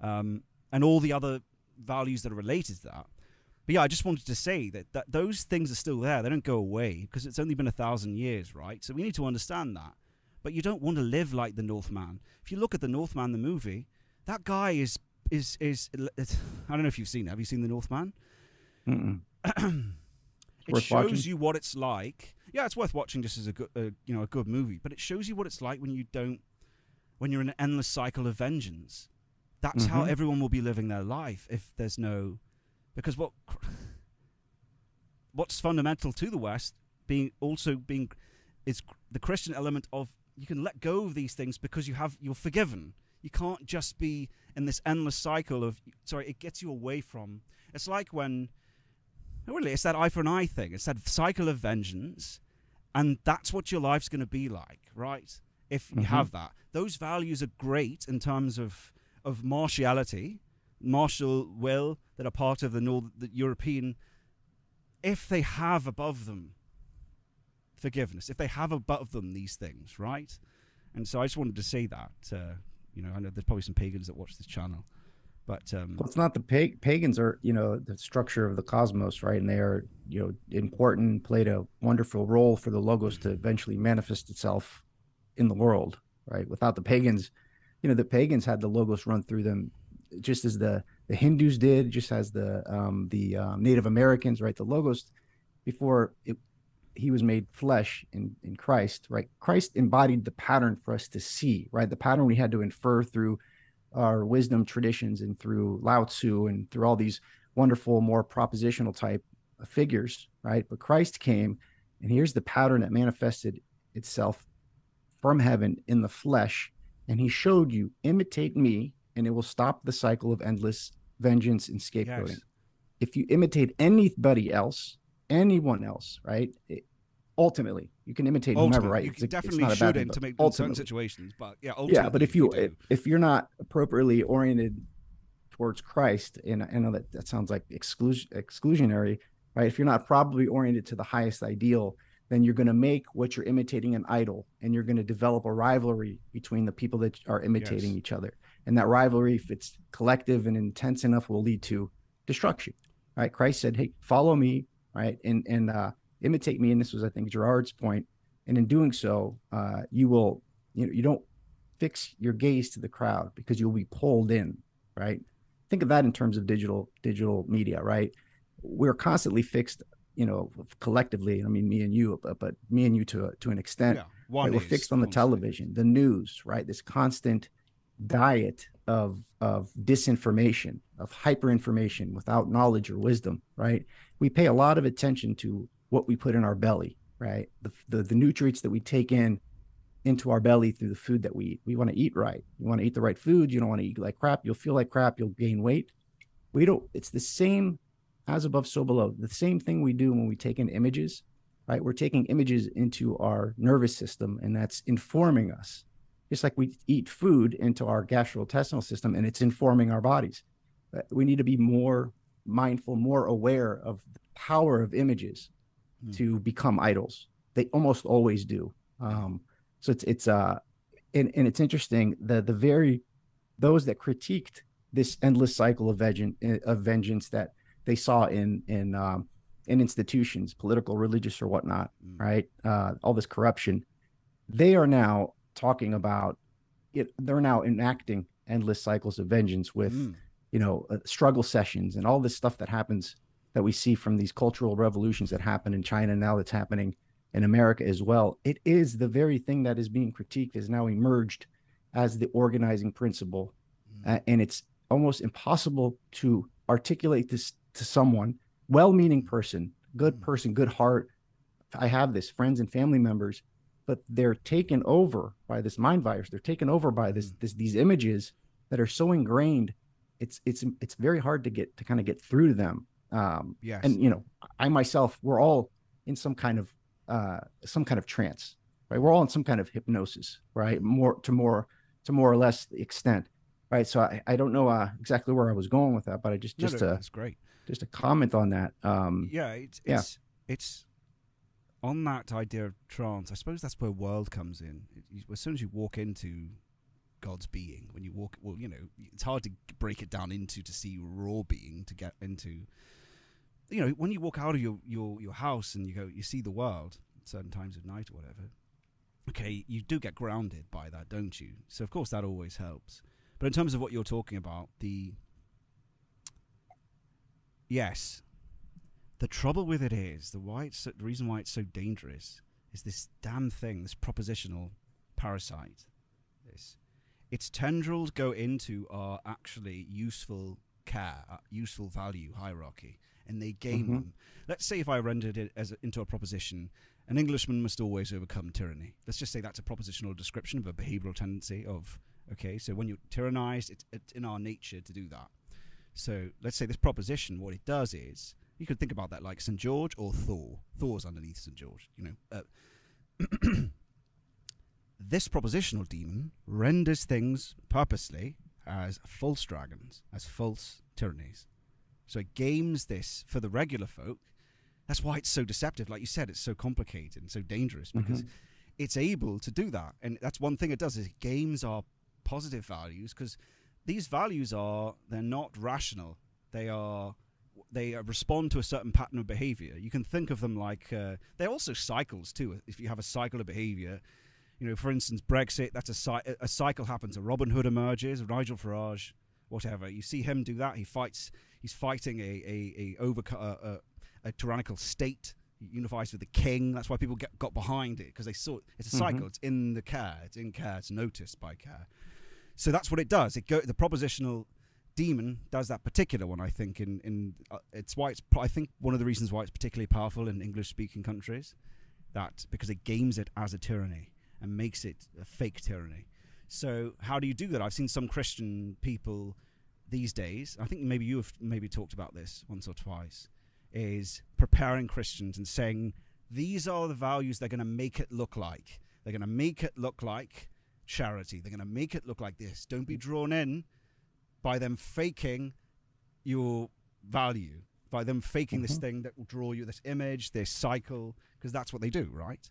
um, and all the other values that are related to that. But yeah, I just wanted to say that, that those things are still there. They don't go away because it's only been a thousand years, right? So we need to understand that. But you don't want to live like the Northman. If you look at the Northman, the movie, that guy is is is. I don't know if you've seen it. Have you seen the Northman? *clears throat* it shows watching. you what it's like. Yeah, it's worth watching just as a good, uh, you know, a good movie. But it shows you what it's like when you don't, when you're in an endless cycle of vengeance. That's mm-hmm. how everyone will be living their life if there's no because what *laughs* what's fundamental to the West being also being is the Christian element of you can let go of these things because you have you're forgiven. You can't just be in this endless cycle of sorry. It gets you away from. It's like when really it's that eye for an eye thing. It's that cycle of vengeance, and that's what your life's going to be like, right? If you mm-hmm. have that, those values are great in terms of of martiality martial will that are part of the, North, the European, if they have above them forgiveness, if they have above them these things, right? And so I just wanted to say that. Uh, you know, I know there's probably some pagans that watch this channel, but um, well, it's not the pag- pagans are you know the structure of the cosmos, right? And they are you know important, played a wonderful role for the logos to eventually manifest itself in the world, right? Without the pagans, you know, the pagans had the logos run through them just as the the Hindus did, just as the um, the um, Native Americans, right? The logos before it, he was made flesh in in Christ, right? Christ embodied the pattern for us to see, right? The pattern we had to infer through our wisdom traditions and through Lao Tzu and through all these wonderful, more propositional type figures, right? But Christ came, and here's the pattern that manifested itself from heaven in the flesh, and he showed you, imitate me, and it will stop the cycle of endless vengeance and scapegoating. Yes. If you imitate anybody else, anyone else, right? It, ultimately, you can imitate ultimately, whomever, right? You it's, definitely it's should in to make certain situations, but yeah, yeah. But if you, you if you're not appropriately oriented towards Christ, and I know that that sounds like exclusion exclusionary, right? If you're not properly oriented to the highest ideal, then you're going to make what you're imitating an idol, and you're going to develop a rivalry between the people that are imitating yes. each other and that rivalry, if it's collective and intense enough, will lead to destruction. Right? Christ said, "Hey, follow me, right, and and uh, imitate me." And this was, I think, Girard's point. And in doing so, uh, you will, you know, you don't fix your gaze to the crowd because you'll be pulled in. Right? Think of that in terms of digital digital media. Right? We're constantly fixed you know, collectively. I mean, me and you, but, but me and you to to an extent. Yeah, right? We're fixed on the television, the news, right? This constant diet of of disinformation, of hyperinformation without knowledge or wisdom, right? We pay a lot of attention to what we put in our belly, right? The the, the nutrients that we take in into our belly through the food that we eat. We want to eat right. You want to eat the right food. You don't want to eat like crap. You'll feel like crap. You'll gain weight. We don't. It's the same as above, so below. The same thing we do when we take in images, right? We're taking images into our nervous system, and that's informing us just like we eat food into our gastrointestinal system and it's informing our bodies. Uh, we need to be more mindful, more aware of the power of images mm. to become idols. They almost always do. Um, so it's it's uh and, and it's interesting that the very those that critiqued this endless cycle of vengeance of vengeance that they saw in in um, in institutions, political, religious, or whatnot, mm. right? Uh, all this corruption, they are now talking about it they're now enacting endless cycles of vengeance with mm. you know uh, struggle sessions and all this stuff that happens that we see from these cultural revolutions that happen in China now that's happening in America as well it is the very thing that is being critiqued is now emerged as the organizing principle mm. uh, and it's almost impossible to articulate this to someone well-meaning person good mm. person good heart i have this friends and family members but they're taken over by this mind virus. They're taken over by this, mm. this these images that are so ingrained. It's it's it's very hard to get to kind of get through to them. Um, yes. And you know, I myself, we're all in some kind of uh, some kind of trance, right? We're all in some kind of hypnosis, right? More to more to more or less extent. right? So I, I don't know uh, exactly where I was going with that, but I just No, just no, a that's great. just a comment on that. Um, yeah, it's yeah. it's it's on that idea of trance. I suppose that's where world comes in. It- you- as soon as you walk into God's being, when you walk, well, you know, it's hard to break it down into to see raw being to get into. You know, when you walk out of your your your house and you go, you see the world certain times of night or whatever. Okay, you do get grounded by that, don't you? So of course that always helps. But in terms of what you're talking about, the yes, the trouble with it is the why it's so, the reason why it's so dangerous is this damn thing, this propositional parasite. This its tendrils go into our actually useful care, uh, useful value hierarchy, and they game Mhm. them. Let's say if I rendered it as a, into a proposition, an Englishman must always overcome tyranny. Let's just say that's a propositional description of a behavioural tendency of okay. So when you're tyrannized, it's, it's in our nature to do that. So let's say this proposition, what it does is you could think about that like St George or Thor. Thor's underneath St George, you know. Uh, *clears throat* this propositional demon renders things purposely as false dragons, as false tyrannies. So it games this for the regular folk. That's why it's so deceptive. Like you said, it's so complicated and so dangerous because Mhm. it's able to do that. And that's one thing it does is it games our positive values because these values are they're not rational. They are they uh, respond to a certain pattern of behavior. You can think of them like uh, they're also cycles too. If you have a cycle of behavior, you know, for instance, Brexit, that's a, cy- a cycle happens. A Robin Hood emerges, Nigel Farage, whatever. You see him do that. He fights. He's fighting a a a over a, a, a tyrannical state. He unifies with the king. That's why people get, got behind it because they saw it's a cycle. Mhm. It's in the care. It's in care. It's noticed by care. So that's what it does. It go the propositional demon does that particular one. I think in in uh, it's why it's I think one of the reasons why it's particularly powerful in English speaking countries that because it games it as a tyranny and makes it a fake tyranny. So how do you do that? I've seen some Christian people these days. I think maybe you have maybe talked about this once or twice. Is preparing Christians and saying these are the values they're going to make it look like. They're going to make it look like charity. They're going to make it look like this. Don't be drawn in by them faking your value, by them faking this Mhm. thing that will draw you this image, this cycle, because that's what they do, right?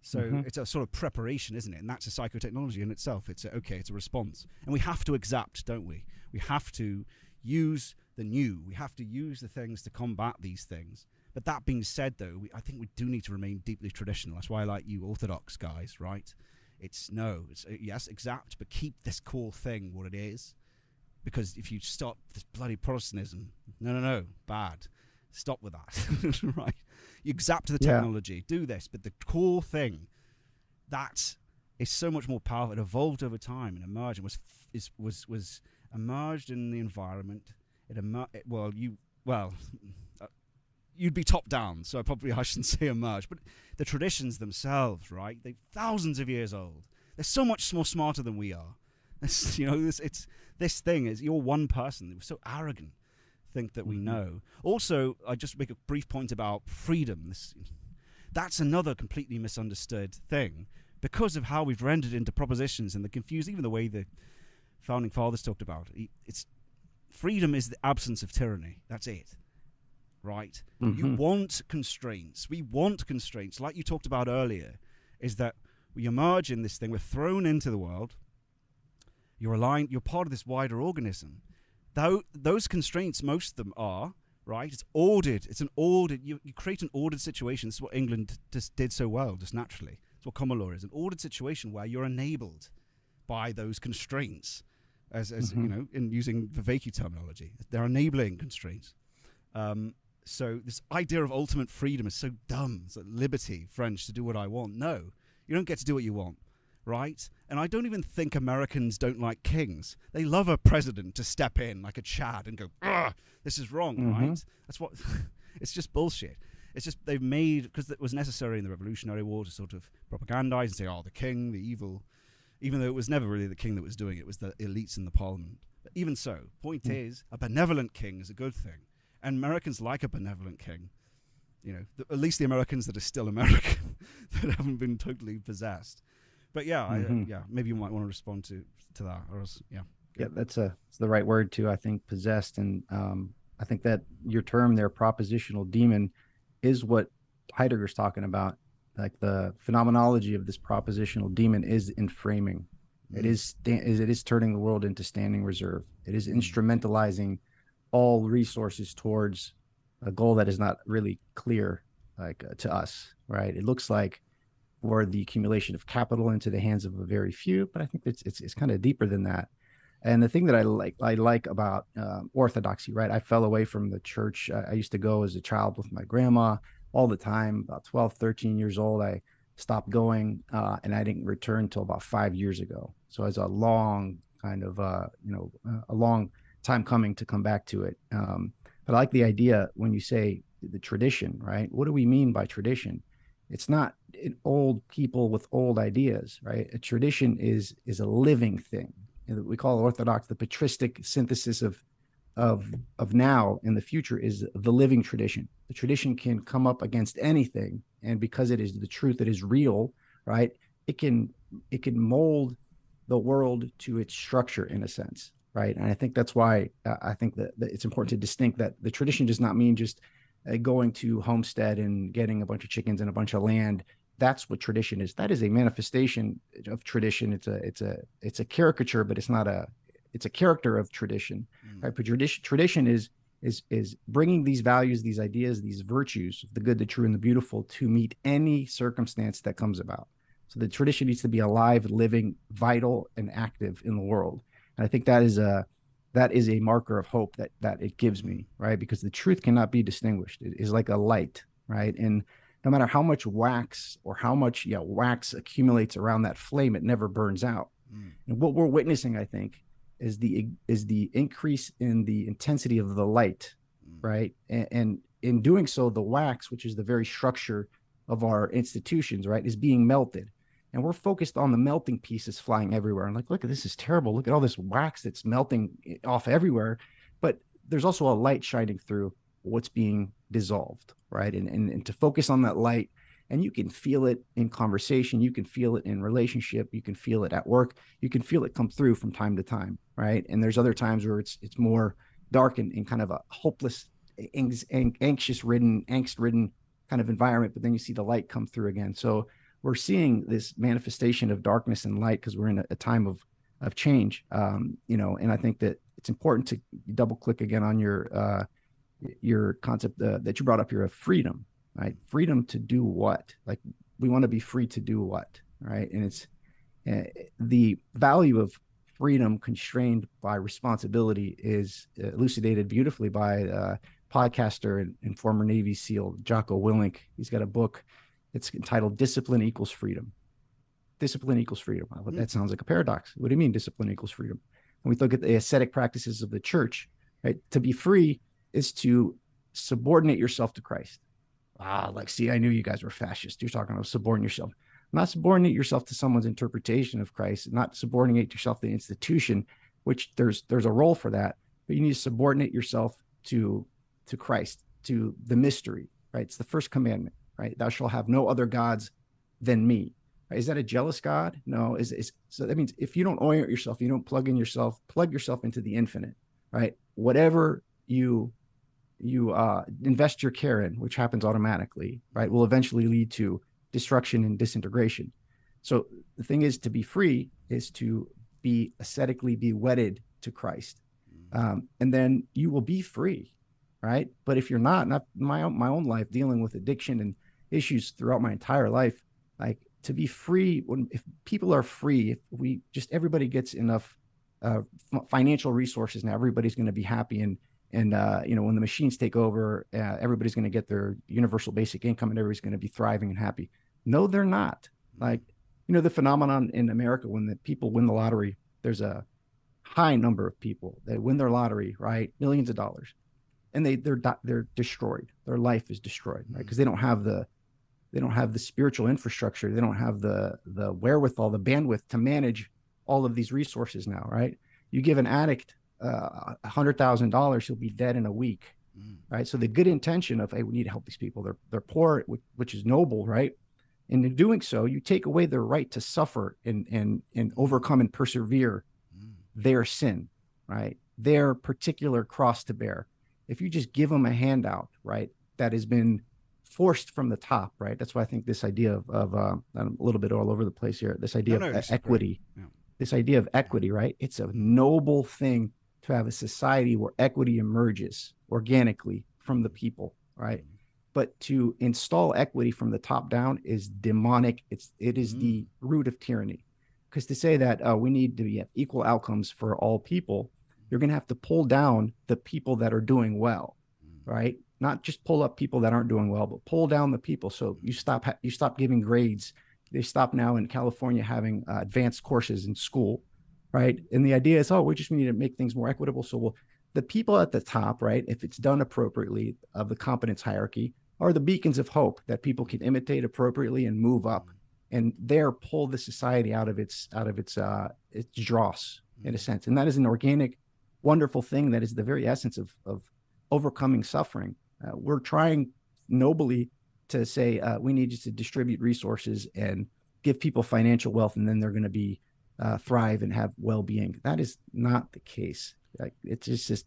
So Mhm. it's a sort of preparation, isn't it? And that's a psychotechnology in itself. It's a, okay, it's a response, and we have to exact, don't we? We have to use the new. We have to use the things to combat these things. But that being said, though, we, I think we do need to remain deeply traditional. That's why I like you Orthodox guys, right? It's no, it's uh, yes, exact, but keep this core thing what it is. Because if you stop this bloody Protestantism, no, no, no, bad. Stop with that, *laughs* right? You exact the Yeah. technology, do this, but the core thing, that is so much more powerful. It evolved over time and emerged and was is, was was emerged in the environment. It emer- it, well, you well, *laughs* uh, you'd be top down, so probably I shouldn't *laughs* say emerge. but the traditions themselves, right? They're thousands of years old. They're so much more smarter than we are. It's, *laughs* you know, this it's this thing is you're one person. We're so arrogant, think that we Mhm. know. Also, I just make a brief point about freedom. This, that's another completely misunderstood thing because of how we've rendered into propositions and the confused, even the way the founding fathers talked about it. It's freedom is the absence of tyranny. That's it, right? You Mhm. want constraints. We want constraints, like you talked about earlier. Is that we emerge in this thing? We're thrown into the world. You're aligned. You're part of this wider organism. Though those constraints, most of them are right. It's ordered. It's an ordered. You, you create an ordered situation. This is what England just did so well, just naturally. It's what common law is. An ordered situation where you're enabled by those constraints, as, as you Mhm. know, in using Vervaeke terminology, they're enabling constraints. Um, so this idea of ultimate freedom is so dumb. It's like liberty, French, to do what I want. No, you don't get to do what you want, right? And I don't even think Americans don't like kings. They love a president to step in like a Chad and go, this is wrong, Mhm. right? That's what. *laughs* it's just bullshit. It's just they've made because it was necessary in the Revolutionary War to sort of propagandize and say, "Oh, the king, the evil," even though it was never really the king that was doing it; it was the elites in the parliament. But even so, point Mm. is, a benevolent king is a good thing, and Americans like a benevolent king. You know, th- at least the Americans that are still *laughs* American, that haven't been totally possessed. But yeah, I, uh, Mhm. yeah, maybe you might want to respond to to that, or else, yeah. Yeah, that's a it's the right word too. I think possessed, and um, I think that your term there, propositional demon, is what Heidegger's talking about. Like the phenomenology of this propositional demon is in framing. Mm. It is it is turning the world into standing reserve. It is mm. instrumentalizing all resources towards a goal that is not really clear, like uh, to us. Right? It looks like for the accumulation of capital into the hands of a very few, but I think it's it's, it's kind of deeper than that. And the thing that I like I like about um, orthodoxy, right? I fell away from the church. I, I, used to go as a child with my grandma all the time. About 12, 13 years old, I stopped going, uh, and I didn't return until about five years ago. So it's a long kind of uh, you know a long time coming to come back to it. Um, but I like the idea when you say the tradition, right? What do we mean by tradition? It's not old people with old ideas, right? A tradition is is a living thing we call Orthodox the patristic synthesis of of of now and the future is the living tradition. The tradition can come up against anything, and because it is the truth, it is real, right? It can it can mold the world to its structure in a sense, right? And I think that's why uh, I think that, that, it's important to distinct that the tradition does not mean just uh, going to homestead and getting a bunch of chickens and a bunch of land that's what tradition is. That is a manifestation of tradition. It's a it's a it's a caricature but it's not a it's a character of tradition mm. right? But tradition tradition is is is bringing these values these ideas these virtues the good the true and the beautiful to meet any circumstance that comes about. So the tradition needs to be alive living vital and active in the world. And i think that is a that is a marker of hope that that it gives me right? Because the truth cannot be distinguished. It is like a light right? And no matter how much wax or how much yeah wax accumulates around that flame, it never burns out. Mm. And what we're witnessing, I think, is the is the increase in the intensity of the light, mm. right? And, and in doing so, the wax, which is the very structure of our institutions, right, is being melted. And we're focused on the melting pieces flying everywhere. And like, look at this is terrible. Look at all this wax that's melting off everywhere. But there's also a light shining through what's being dissolved, right? And, and, and to focus on that light. And you can feel it in conversation, you can feel it in relationship, you can feel it at work, you can feel it come through from time to time, right? And there's other times where it's it's more dark and, and kind of a hopeless, anxious ridden, angst ridden kind of environment, but then you see the light come through again. So we're seeing this manifestation of darkness and light because we're in a, a, time of of change, um, you know. And I think that it's important to double click again on your uh, your concept uh, that you brought up here of freedom, right? Freedom to do what? Like we want to be free to do what, right? And it's uh, the value of freedom constrained by responsibility is elucidated beautifully by uh, podcaster and, and, former Navy SEAL Jocko Willink. He's got a book. It's entitled "Discipline Equals Freedom." Discipline equals freedom. Well, mm-hmm. That sounds like a paradox. What do you mean, discipline equals freedom? When we look at the ascetic practices of the church, right? To be free is to subordinate yourself to Christ. Ah, like, see, I knew you guys were fascist. You're talking about subordinate yourself. Not subordinate yourself to someone's interpretation of Christ, not subordinate yourself to the institution, which there's there's a role for that, but you need to subordinate yourself to to Christ, to the mystery, right? It's the first commandment, right? Thou shalt have no other gods than me. Right? Is that a jealous God? No. Is, is so that means if you don't orient yourself, you don't plug in yourself, plug yourself into the infinite, right? Whatever you you uh, invest your care in, which happens automatically, right, will eventually lead to destruction and disintegration. So the thing is, to be free is to be ascetically be wedded to Christ, mm. um, and then you will be free, right? But if you're not, not my own, my own life dealing with addiction and issues throughout my entire life, like to be free when if people are free, if we just everybody gets enough uh, financial resources now, everybody's going to be happy and and uh, you know when the machines take over uh, everybody's going to get their universal basic income and everybody's going to be thriving and happy. No they're not. Like you know the phenomenon in america when the people win the lottery there's a high number of people that win their lottery right? Millions of dollars. And they they're they're destroyed. Their life is destroyed right? Because mm. they don't have the they don't have the spiritual infrastructure. They don't have the the wherewithal the bandwidth to manage all of these resources now right? You give an addict uh, a hundred thousand dollars, he'll be dead in a week, mm. right? So the good intention of hey, we need to help these people. They're they're poor, which is noble, right? And in doing so, you take away their right to suffer and and and overcome and persevere, mm. their sin, right? Their particular cross to bear. If you just give them a handout, right, that has been forced from the top, right? That's why I think this idea of, of uh, I'm a little bit all over the place here. This idea No, no, of equity, Yeah. this idea of equity, right? It's a noble thing to have a society where equity emerges organically from the people, right? But to install equity from the top down is demonic. It's it is the root of tyranny. Because to say that uh, we need to be have equal outcomes for all people, you're going to have to pull down the people that are doing well, right? Not just pull up people that aren't doing well, but pull down the people. So you stop ha- you stop giving grades. They stop now in California having uh, advanced courses in school, right? And the idea is, oh, we just need to make things more equitable. So we'll the people at the top, right? If it's done appropriately of the competence hierarchy, are the beacons of hope that people can imitate appropriately and move up, and there pull the society out of its out of its uh its dross in a sense. And that is an organic, wonderful thing that is the very essence of of overcoming suffering. Uh, we're trying nobly to say uh, we need just to distribute resources and give people financial wealth, and then they're going to be uh, thrive and have well being. That is not the case. Like it's just just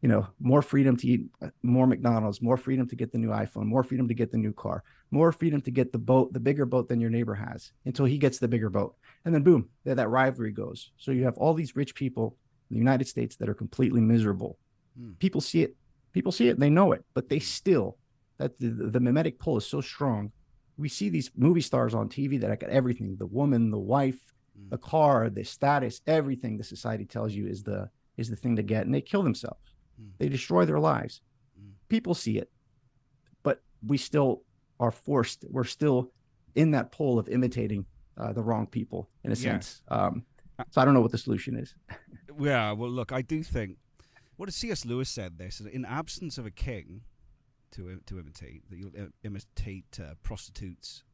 you know more freedom to eat uh, more McDonald's, more freedom to get the new iPhone, more freedom to get the new car, more freedom to get the boat, the bigger boat than your neighbor has, until he gets the bigger boat, and then boom, there that rivalry goes. So you have all these rich people in the United States that are completely miserable. Hmm. People see it, people see it, they know it, but they still that the, the mimetic pull is so strong. We see these movie stars on TV that I got everything: the woman, the wife, Mm. the car, the status, everything the society tells you is the is the thing to get, and they kill themselves. Mm. They destroy their lives. Mm. People see it, but we still are forced. We're still in that pull of imitating uh, the wrong people in a sense. Um, so I don't know what the solution is. *laughs* Yeah, well, look, I do think. What did C.S. Lewis said this? In absence of a king to to imitate, that you'll imitate uh, prostitutes,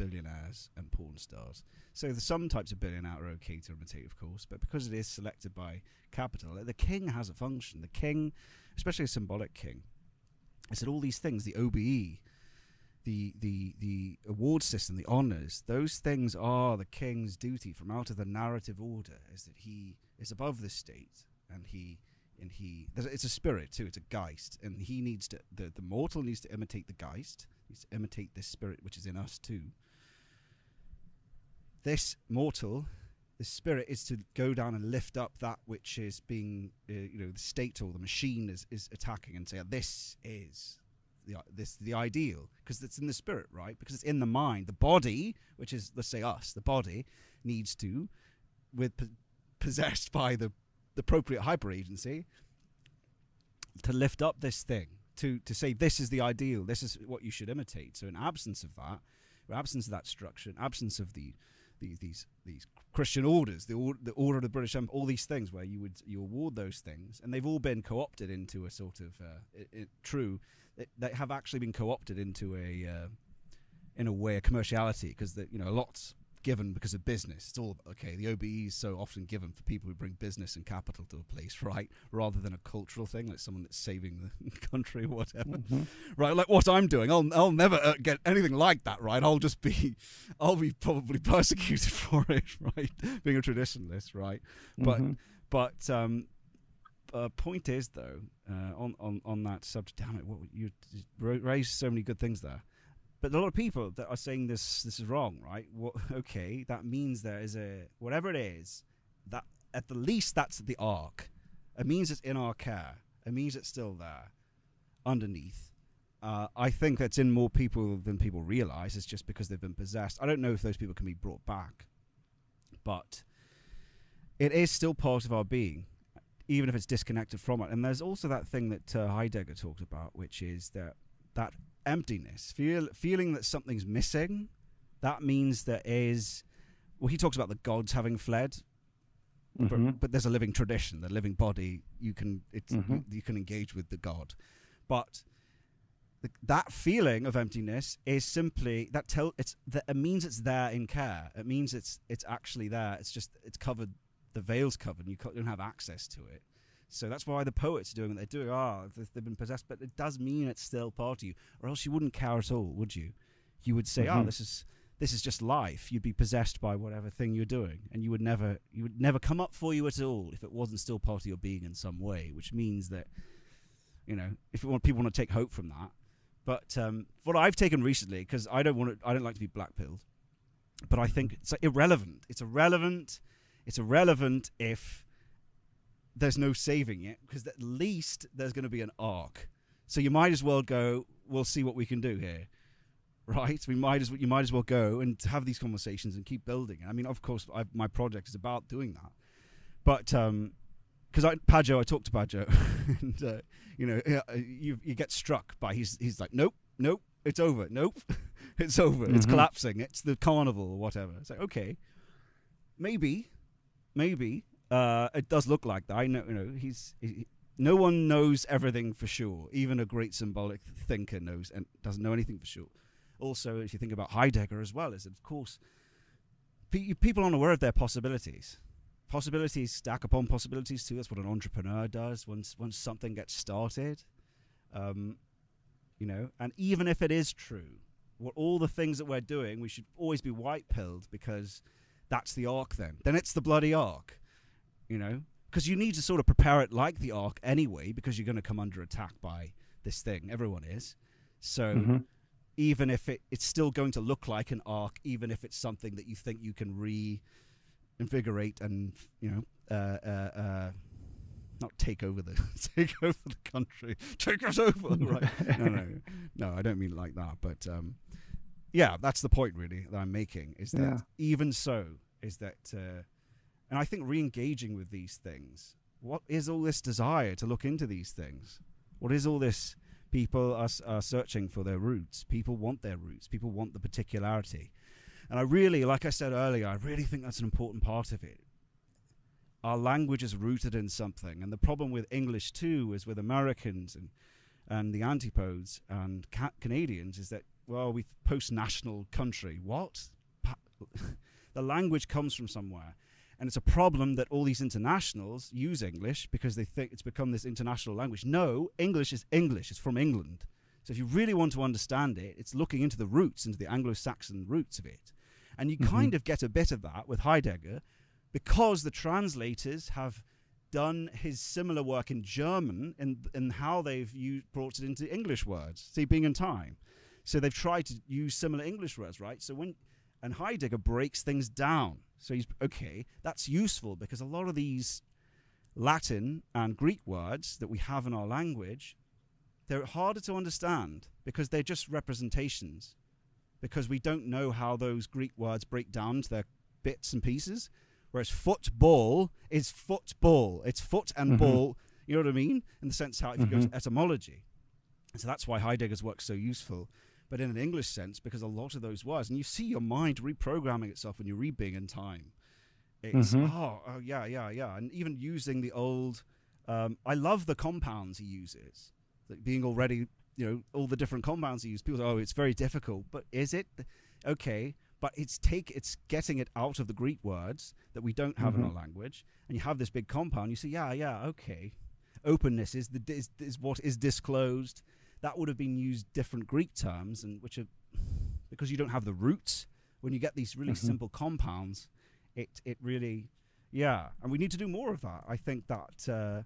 billionaires, and porn stars. So there's some types of billionaire are okay to imitate, of course, but because it is selected by capital, the king has a function. The king, especially a symbolic king, I said all these things. The OBE, the the the award system, the honors, those things are the king's duty from out of the narrative order. Is that he is above the state and he and he it's a spirit too. It's a geist, and he needs to the the mortal needs to imitate the geist, needs to imitate this spirit which is in us too. This mortal. The spirit is to go down and lift up that which is being, uh, you know, the state or the machine is, is attacking, and say, "This is the this the ideal because it's in the spirit, right? Because it's in the mind. The body, which is let's say us, the body needs to, with possessed *laughs* by the the appropriate hyper agency, to lift up this thing to to say this is the ideal, this is what you should imitate. So in absence of that, absence of that structure, in absence of the these these these Christian orders, the order, the order of the British Empire, all these things where you would you award those things, and they've all been co-opted into a sort of uh, it, it, true. They, they have actually been co-opted into a uh, in a way a commerciality because you know lot's given because of business. It's all okay. The OBE is so often given for people who bring business and capital to a place, right? Rather than a cultural thing, like someone that's saving the *laughs* country or whatever Mhm. right? Like what I'm doing, I'll I'll never uh, get anything like that, right? I'll just be, *laughs* I'll be probably *laughs* persecuted for it, right? Being a traditionalist, right? But Mhm. but um, uh, point is though, uh, on on on that subject, damn it, what you ra- raised so many good things there. But a lot of people that are saying this this is wrong, right? *laughs* Okay, that means there is a whatever it is that at the least that's the arc. It means it's in our care. It means it's still there underneath. Uh, I think that's in more people than people realize. It's just because they've been possessed. I don't know if those people can be brought back, but it is still part of our being, even if it's disconnected from it. And there's also that thing that uh, Heidegger talked about, which is that that emptiness, feel, feeling that something's missing. That means there is. Well, he talks about the gods having fled, Mhm. but, but there's a living tradition, the living body. You can it's Mhm. you, can engage with the god, but the, that feeling of emptiness is simply that tell it's that it means it's there in care. It means it's it's actually there. It's just it's covered. The veil's covered. And you don't have access to it. So that's why the poets are doing what they're doing. Ah, they've, they've been possessed, but it does mean it's still part of you, or else you wouldn't care at all, would you? You would say, "Oh, Mhm. this is this is just life. You'd be possessed by whatever thing you're doing, and you would never, you would never come up for you at all if it wasn't still part of your being in some way. Which means that, you know, if you want, people want to take hope from that. But um, what I've taken recently, because I don't want to, I don't like to be black pilled, but I think it's irrelevant. It's irrelevant. It's irrelevant if there's no saving it, because at least there's going to be an arc. So you might as well go. We'll see what we can do here right? We might as well, you might as well go and have these conversations and keep building. I mean, of course, I've, my project is about doing that, but um, because I Pageau, I talked to Pageau, *laughs* and uh, you know, you you get struck by he's he's like, nope, nope, it's over, nope, *laughs* it's over, mm-hmm. it's collapsing, it's the carnival or whatever. It's like okay, maybe, maybe uh, it does look like that. I know, you know, he's. He, no one knows everything for sure. Even a great symbolic thinker knows and doesn't know anything for sure also, if you think about Heidegger as well, is of course pe- people aren't aware of their possibilities. Possibilities stack upon possibilities too. That's what an entrepreneur does once once something gets started. Um, you know, and even if it is true, what all the things that we're doing, we should always be white pilled because that's the arc. Then, then it's the bloody arc. You know, because you need to sort of prepare it like the arc anyway, because you're going to come under attack by this thing. Everyone is. So mm-hmm even if it, it's still going to look like an arc, even if it's something that you think you can reinvigorate and you know, uh, uh, uh, not take over the *laughs* take over the country, take us over. *laughs* right? No, no, no. I don't mean it like that. But um, yeah, that's the point really that I'm making. Is that yeah. even so, is that, uh, and I think re-engaging with these things. What is all this desire to look into these things? What is all this? People are, are searching for their roots. People want their roots. People want the particularity. And I really, like I said earlier, I really think that's an important part of it. Our language is rooted in something. And the problem with English, too, is with Americans and, and the antipodes and ca- Canadians is that, well, we post national country. What? *laughs* the language comes from somewhere. And it's a problem that all these internationals use English because they think it's become this international language. No, English is English, it's from England. So if you really want to understand it, it's looking into the roots, into the Anglo Saxon roots of it. And you mm-hmm. kind of get a bit of that with Heidegger because the translators have done his similar work in German and in how they've used, brought it into English words, see, being in time. So they've tried to use similar English words, right? So when and Heidegger breaks things down. So he's okay, that's useful because a lot of these Latin and Greek words that we have in our language, they're harder to understand because they're just representations. Because we don't know how those Greek words break down to their bits and pieces. Whereas football is football. It's foot and mm-hmm. ball. You know what I mean? In the sense how if mm-hmm. you go to mm-hmm. etymology. so that's why Heidegger's work so useful but in an English sense, because a lot of those words, and you see your mind reprogramming itself when you're Being in Time. It's, mm-hmm. oh, oh, yeah, yeah, yeah. And even using the old, um, I love the compounds he uses, like being already, you know, all the different compounds he uses. People say, oh, it's very difficult. But is it? Okay. But it's take it's getting it out of the Greek words that we don't have mm-hmm. in our language, and you have this big compound. You say, yeah, yeah, okay. Openness is the is, is what is disclosed that would have been used different Greek terms, and which are because you don't have the roots. When you get these really mm-hmm. simple compounds, it it really, yeah, and we need to do more of that. I think that uh,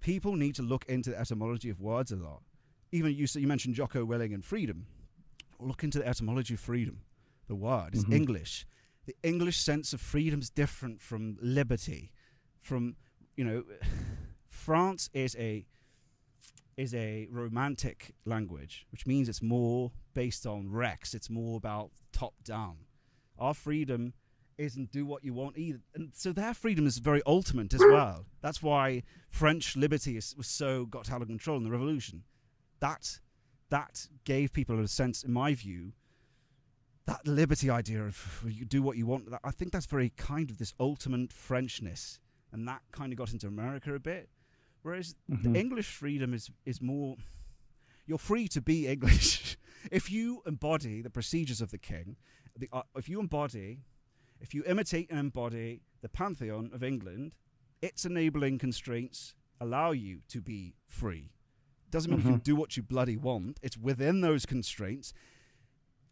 people need to look into the etymology of words a lot. Even you, you mentioned Jocko Willink and freedom. Look into the etymology of freedom. The word is mm-hmm. English. The English sense of freedom is different from liberty. From you know, *laughs* France is a is a romantic language, which means it's more based on Rex. It's more about top down. Our freedom isn't do what you want either. And so their freedom is very ultimate as well. That's why French liberty is, was so got out of control in the revolution. That that gave people a sense, in my view, that liberty idea of you do what you want. I think that's very kind of this ultimate Frenchness, and that kind of got into America a bit. Whereas mm-hmm. the English freedom is is more you're free to be English *laughs* if you embody the procedures of the king. The, uh, if you embody, if you imitate and embody the pantheon of England, its enabling constraints allow you to be free. Doesn't mean mm-hmm. you can do what you bloody want. It's within those constraints.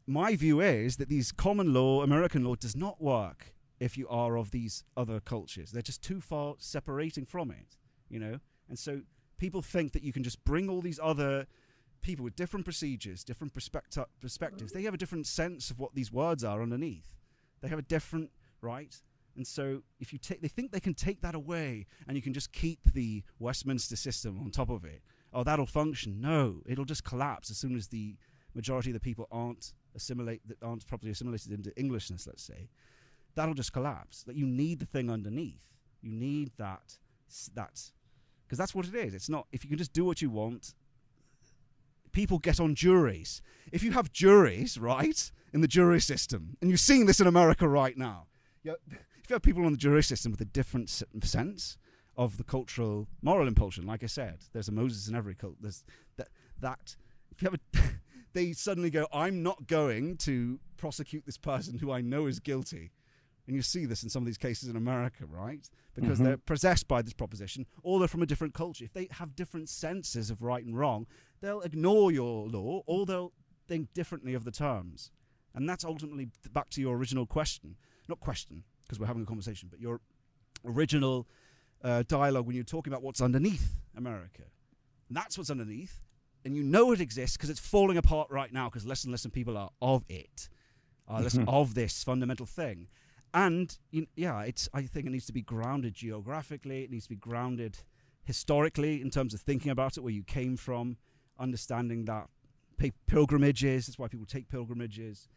my view is that these common law, American law, does not work if you are of these other cultures. They're just too far separating from it, you know? And so people think that you can just bring all these other people with different procedures, different perspecti- perspectives. They have a different sense of what these words are underneath. They have a different, right? And so if you take, they think they can take that away and you can just keep the Westminster system on top of it. Oh, that'll function. No, it'll just collapse as soon as the majority of the people aren't assimilate that aren't properly assimilated into Englishness, let's say. That'll just collapse. That you need the thing underneath. You need that that because that's what it is. It's not if you can just do what you want. People get on juries. If you have juries, right, in the jury system, and you're seeing this in America right now, you if you have people on the jury system with a different sense of the cultural moral impulsion, like I said, there's a Moses in every cult. There's that that if you have a *laughs* they suddenly go, I'm not going to prosecute this person who I know is guilty and you see this in some of these cases in America, right? Because mm-hmm. they're possessed by this proposition, or they're from a different culture. If they have different senses of right and wrong, they'll ignore your law, or they'll think differently of the terms. And that's ultimately back to your original question. Not question, because we're having a conversation, but your original uh, dialogue when you're talking about what's underneath America. And that's what's underneath. And you know it exists because it's falling apart right now because less and less people are of it, are less mm-hmm. of this fundamental thing and yeah, it's. I think it needs to be grounded geographically. It needs to be grounded historically in terms of thinking about it, where you came from, understanding that pilgrimages. That's why people take pilgrimages,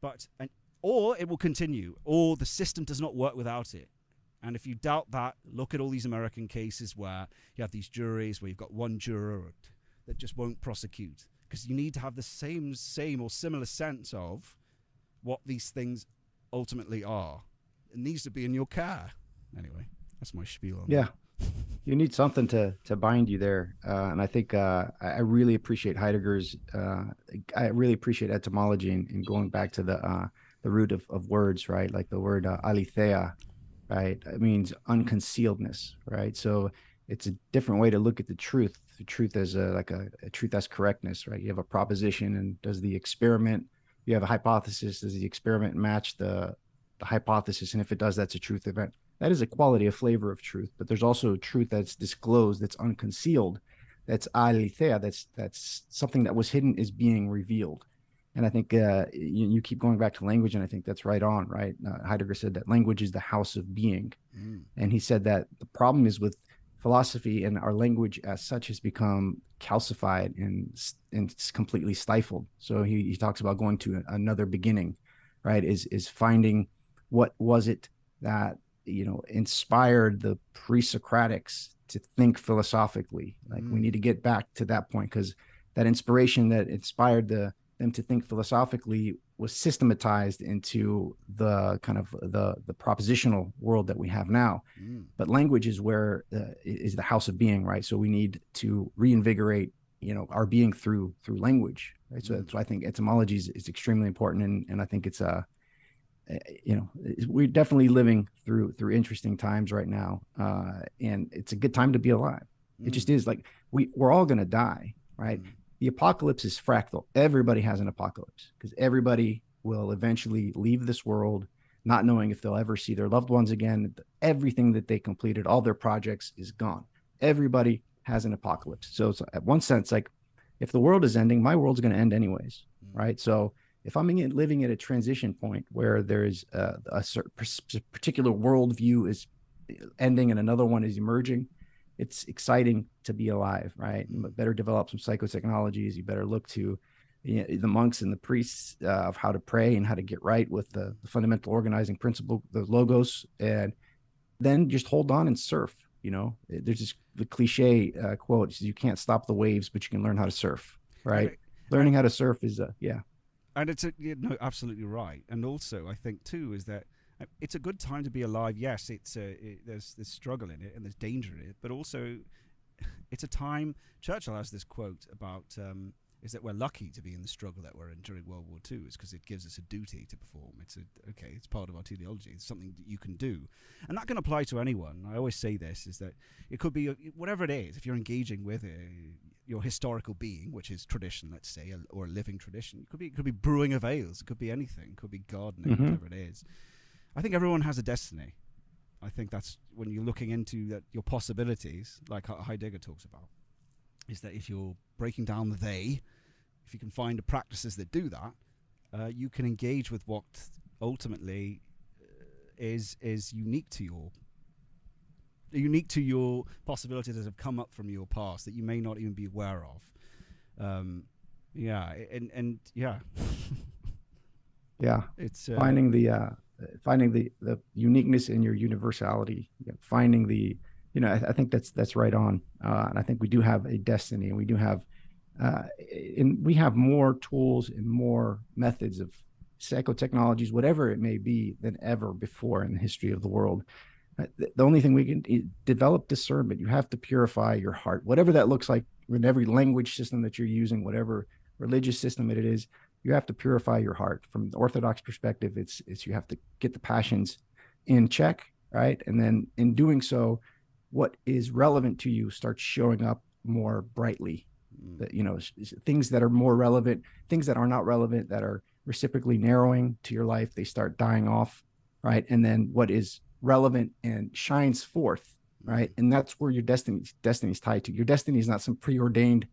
but and or it will continue, or the system does not work without it. And if you doubt that, look at all these American cases where you have these juries where you've got one juror that just won't prosecute because you need to have the same, same or similar sense of what these things ultimately are. It needs to be in your car. Anyway, that's my spiel. on yeah. you need something to to bind you there, uh, and I think uh, I really appreciate Heidegger's. Uh, I really appreciate etymology and, and going back to the uh, the root of, of words, right? Like the word uh, aletheia, right? It means unconcealedness, right? So it's a different way to look at the truth. The truth as a like a, a truth as correctness, right? You have a proposition, and does the experiment you have a hypothesis does the experiment match the the hypothesis? And if it does that's a truth event. That is a quality a flavor of truth but there's also truth that's disclosed that's unconcealed that's aletheia that's that's something that was hidden is being revealed. And i think uh, you, you, keep going back to language and i think that's right on right? Uh, heidegger said that language is the house of being. Mm. and he said that the problem is with philosophy and our language as such has become calcified and and completely stifled. So he, he talks about going to another beginning, right? Is is finding what was it that you know inspired the pre-Socratics to think philosophically. Like mm. we need to get back to that point because that inspiration that inspired the them to think philosophically was systematized into the kind of the the propositional world that we have now mm. but language is where uh, is the house of being right so we need to reinvigorate you know our being through through language right so, mm. so i think etymology is, is extremely important and and i think it's a uh, you know we're definitely living through through interesting times right now uh and it's a good time to be alive mm. it just mm. is like we we're all going to die right mm the apocalypse is fractal. Everybody has an apocalypse because everybody will eventually leave this world not knowing if they'll ever see their loved ones again. Everything that they completed, all their projects is gone. Everybody has an apocalypse. So it's at one sense, like if the world is ending, my world's going to end anyways, mm-hmm. right? So if I'm living at a transition point where there's a, a particular worldview is ending and another one is emerging, it's exciting to be alive, right? You better develop some psychotechnologies. You better look to you know, the monks and the priests uh, of how to pray and how to get right with the, the, fundamental organizing principle, the logos, and then just hold on and surf. You know, there's this the cliche uh, quote: "You can't stop the waves, but you can learn how to surf." Right? right. Learning how to surf is a yeah. And it's a, you know, absolutely right. And also, I think too is that it's a good time to be alive. Yes, it's a, it, there's there's struggle in it and there's danger in it, but also *laughs* it's a time. Churchill has this quote about um, is that we're lucky to be in the struggle that we're in during World War II is because it gives us a duty to perform. It's a okay, it's part of our teleology. It's something that you can do, and that can apply to anyone. I always say this is that it could be whatever it is. If you're engaging with it, your historical being, which is tradition, let's say, or a living tradition. It could be it could be brewing of ales. It could be anything. It could be gardening, Mhm. whatever it is. I think everyone has a destiny. I think that's when you're looking into that your possibilities, like Heidegger talks about, is that if you're breaking down the they, if you can find the practices that do that, uh, you can engage with what ultimately uh, is is unique to your unique to your possibilities that have come up from your past that you may not even be aware of. Um, yeah, and and yeah, *laughs* Yeah. it's uh, finding the uh finding the the uniqueness in your universality finding the you know I, I think that's that's right on. Uh and i think we do have a destiny and we do have uh and we have more tools and more methods of psychotechnologies whatever it may be than ever before in the history of the world. Uh, the, only thing we can develop discernment. You have to purify your heart. Whatever that looks like in every language system that you're using whatever religious system it is you have to purify your heart. From the orthodox perspective it's it's you have to get the passions in check right? And then in doing so what is relevant to you starts showing up more brightly. Mm, that you know things that are more relevant things that are not relevant that are reciprocally narrowing to your life they start dying off right? And then what is relevant and shines forth right? And that's where your destiny destiny is tied to. Your destiny is not some preordained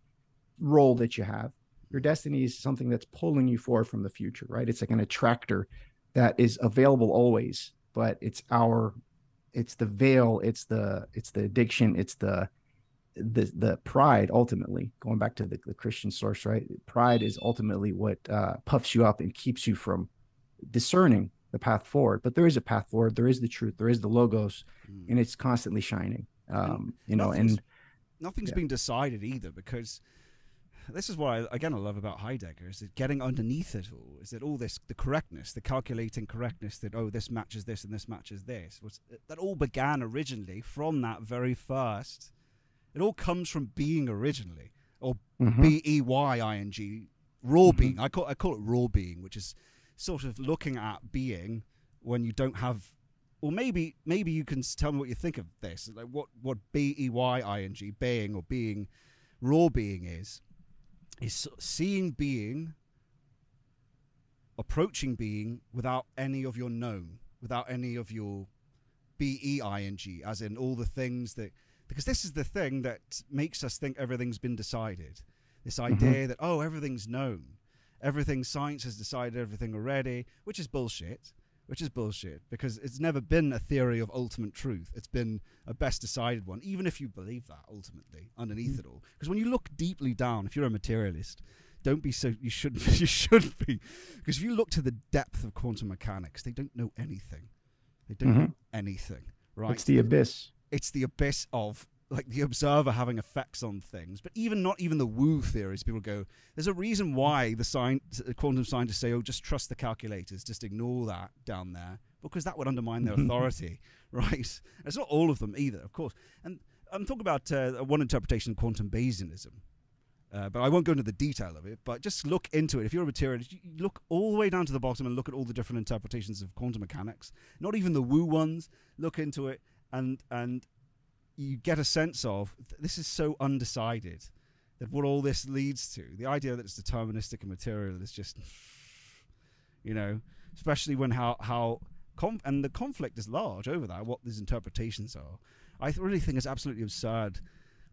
role that you have your destiny is something that's pulling you forward from the future right it's like an attractor that is available always but it's our it's the veil it's the it's the addiction it's the the the pride ultimately going back to the, the christian source right pride is ultimately what uh, puffs you up and keeps you from discerning the path forward but there is a path forward there is the truth there is the logos mm. and it's constantly shining um you know nothing's- and nothing's Yeah. been decided either because this is what I, again I love about Heidegger is that getting underneath it all is that all this the correctness the calculating correctness that oh this matches this and this matches this was that all began originally from that very first it all comes from being originally or Mhm. B E Y I N G raw Mhm. being I call I call it raw being which is sort of looking at being when you don't have or maybe maybe you can tell me what you think of this like what what B E Y I N G being or being raw being is is seeing being approaching being without any of your known without any of your B E I N G as in all the things that because this is the thing that makes us think everything's been decided. This mm-hmm. idea that oh everything's known. Everything science has decided everything already which is bullshit which is bullshit because it's never been a theory of ultimate truth. It's been a best decided one even if you believe that ultimately underneath mm. it all. Because when you look deeply down if you're a materialist don't be so you shouldn't *laughs* you should be. Because if you look to the depth of quantum mechanics they don't know anything. They don't mm-hmm. know anything right? it's the abyss. It's the abyss of like the observer having effects on things but even not even the woo theories people go there's a reason why the science quantum scientists say oh just trust the calculators just ignore that down there because that would undermine their *laughs* authority right it's not all of them either of course and i'm talking about uh, one interpretation of quantum bayesianism uh, but I won't go into the detail of it. But just look into it. If you're a materialist, you you look all the way down to the bottom and look at all the different interpretations of quantum mechanics. Not even the woo ones. Look into it, and and you get a sense of this is so undecided that what all this leads to. The idea that it's deterministic and material is just, you know, especially when how how conf- and the conflict is large over that. What these interpretations are, I really think it's absolutely absurd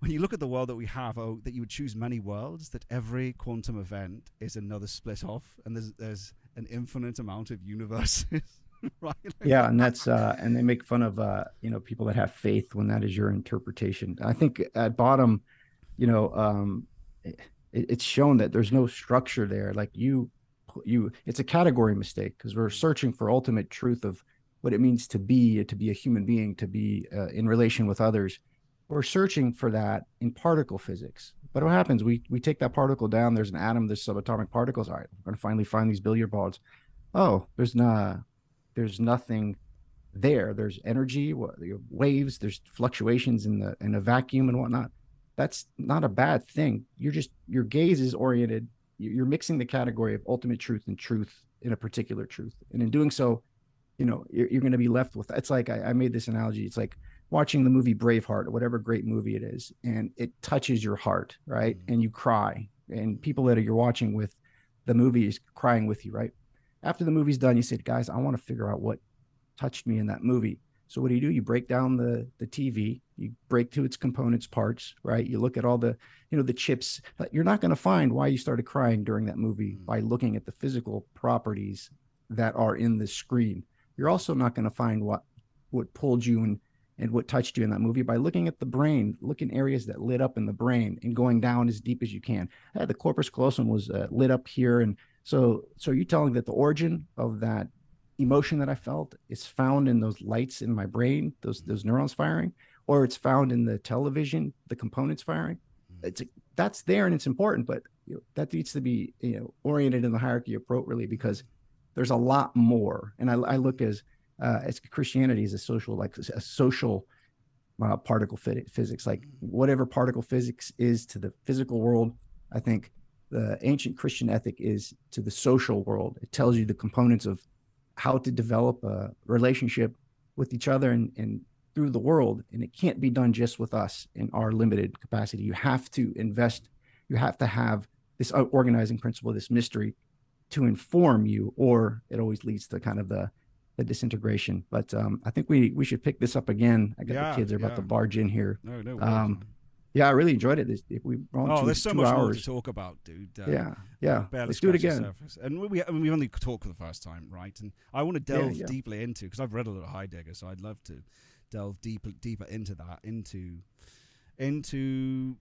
when you look at the world that we have, oh, that you would choose many worlds, that every quantum event is another split off, and there's there's an infinite amount of universes, *laughs* *laughs* right? Yeah and that's uh and they make fun of uh you know people that have faith when that is your interpretation. I think at bottom you know um it, it's shown that there's no structure there. Like you you it's a category mistake because we're searching for ultimate truth of what it means to be to be a human being to be uh, in relation with others. We're searching for that in particle physics. But what happens? We we take that particle down. There's an atom there's subatomic particles. All right we're going to finally find these billiard balls. Oh there's not there's nothing there. There's energy, wa- you know, waves, there's fluctuations in the in a vacuum and whatnot. That's not a bad thing. You're just your gaze is oriented. you- You're mixing the category of ultimate truth and truth in a particular truth, and in doing so, you know you're, you're going to be left with. It's like I, I made this analogy. It's like watching the movie Braveheart or whatever great movie it is, and it touches your heart, right? Mm-hmm. And you cry, and people that you're watching with, the movie is crying with you, right? After the movie's done, you said, guys, I want to figure out what touched me in that movie. So what do you do? You break down the the TV, you break to its components parts, right? You look at all the, you know, the chips. You're not going to find why you started crying during that movie Mm. by looking at the physical properties that are in the screen. You're also not going to find what what pulled you and and what touched you in that movie by looking at the brain, looking areas that lit up in the brain and going down as deep as you can. Uh, the corpus callosum was uh, lit up here, and so so you're telling that the origin of that emotion that I felt is found in those lights in my brain, those those neurons firing, or it's found in the television, the components firing. It's that's there and it's important, but you know, that needs to be you know oriented in the hierarchy appropriately because there's a lot more. And I, I look as uh, as Christianity is a social like a social uh, particle physics, like whatever particle physics is to the physical world. I think the ancient Christian ethic is to the social world. It tells you the components of how to develop a relationship with each other and, and through the world. And it can't be done just with us in our limited capacity. You have to invest, you have to have this organizing principle, this mystery to inform you, or it always leads to kind of the the disintegration. But um, I think we we should pick this up again. I got Yeah, the kids are about to barge in here. No, no. Um, Yeah, I really enjoyed it. We oh, two, there's so much more to talk about, dude. Uh, yeah, yeah. barely Let's do it again. surface. And we, we, I mean, we only talked for the first time, right? And I want to delve yeah. deeply into because I've read a lot of Heidegger, so I'd love to delve deeper deeper into that, into into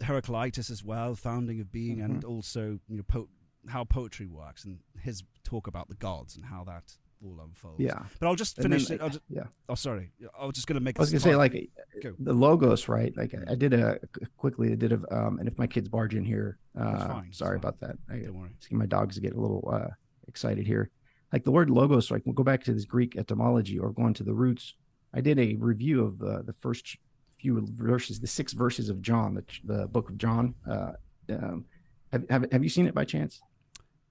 Heraclitus as well, founding of being, and Mm-hmm. also you know po- how poetry works and his talk about the gods and how that all unfolds. Yeah. But I'll just finish then, it. I'll just, yeah. oh, sorry. I was just going to make. I was gonna say like Go. the logos, right? Like I- did a quickly. I did a um, and if my kids barge in here, uh, fine, sorry about that. I Don't worry. see my dogs get a little uh, excited here. Like the word logos, like we'll go back to this Greek etymology or going to the roots. I did a review of the the first few verses, the six verses of John, the the book of John. Uh, um, have, have have you seen it by chance?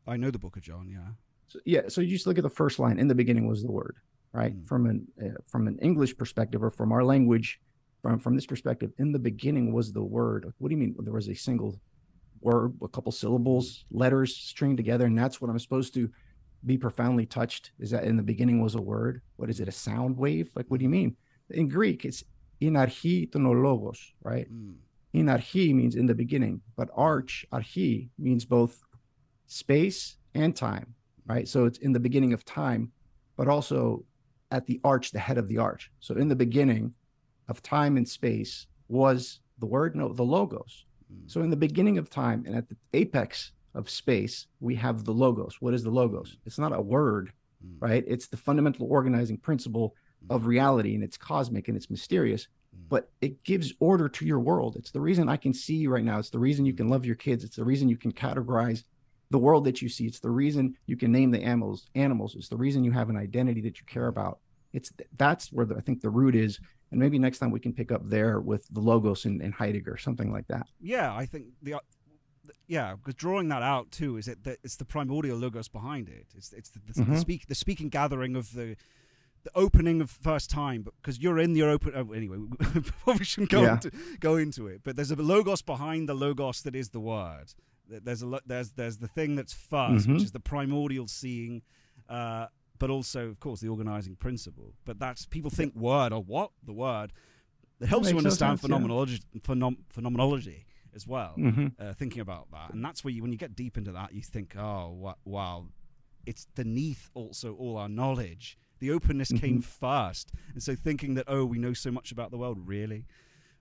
I know the Book of John. Yeah. So, yeah, so you just look at the first line. In the beginning was the word, right? Mm. From an uh, from an English perspective or from our language, from from this perspective, in the beginning was the word. What do you mean? There was a single word, a couple syllables, letters stringed together, and that's what I'm supposed to be profoundly touched. Is that in the beginning was a word? What is it? A sound wave? Like what do you mean? In Greek, it's inarchi tonologos, right? Mm. Inarchi means in the beginning, but arch, archi, means both space and time, right? So it's in the beginning of time, but also at the arch, the head of the arch. So in the beginning of time and space was the word, no, the logos. Mm. So in the beginning of time and at the apex of space, we have the logos. What is the logos? It's not a word, Mm. right? It's the fundamental organizing principle of reality and it's cosmic and it's mysterious Mm. but it gives order to your world. It's the reason I can see you right now. It's the reason you can love your kids. It's the reason you can categorize the world that you see. It's the reason you can name the animals. Animals. It's the reason you have an identity that you care about. It's that's where the, I think the root is. And maybe next time we can pick up there with the logos and, and Heidegger, something like that. yeah, I think the yeah, because drawing that out too is it that it's the primordial logos behind it. It's it's the, the, the Mhm. speak the speaking gathering of the the opening of first time, but because you're in your open. Oh, anyway, we *laughs* shouldn't go Yeah. into go into it. But there's a logos behind the logos that is the word. Th- There's a lo- there's there's the thing that's 1st which Mhm. is the primordial seeing. Uh, but also, of course, the organizing principle. But that's people think word or what the word. It helps you understand sense, yeah. phenomenology, phenom- phenomenology as well Mhm. uh, thinking about that. And that's where you, when you get deep into that, you think, oh, wow, it's beneath also all our knowledge. The openness came first. And so thinking that, oh, we know so much about the world, really?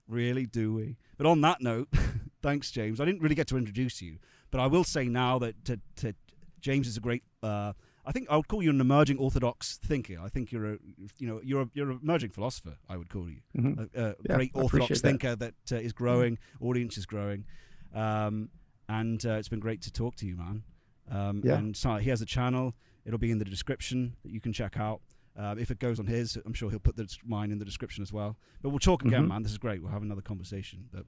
Really, do we? But on that note, *laughs* thanks, James. I didn't really get to introduce you, but I will say now that to, to James is a great. Uh, I think I would call you an emerging orthodox thinker. I think you're a, you know, you're a, you're an emerging philosopher. I would call you Mhm. a, a Yeah, great orthodox that. thinker that, uh, is growing, audience is growing, um, and uh, it's been great to talk to you, man. Um, Yeah. And so he has a channel. It'll be in the description that you can check out. Um, if it goes on his, I'm sure he'll put the, mine in the description as well. But we'll talk again, Mhm. man. This is great. We'll have another conversation. But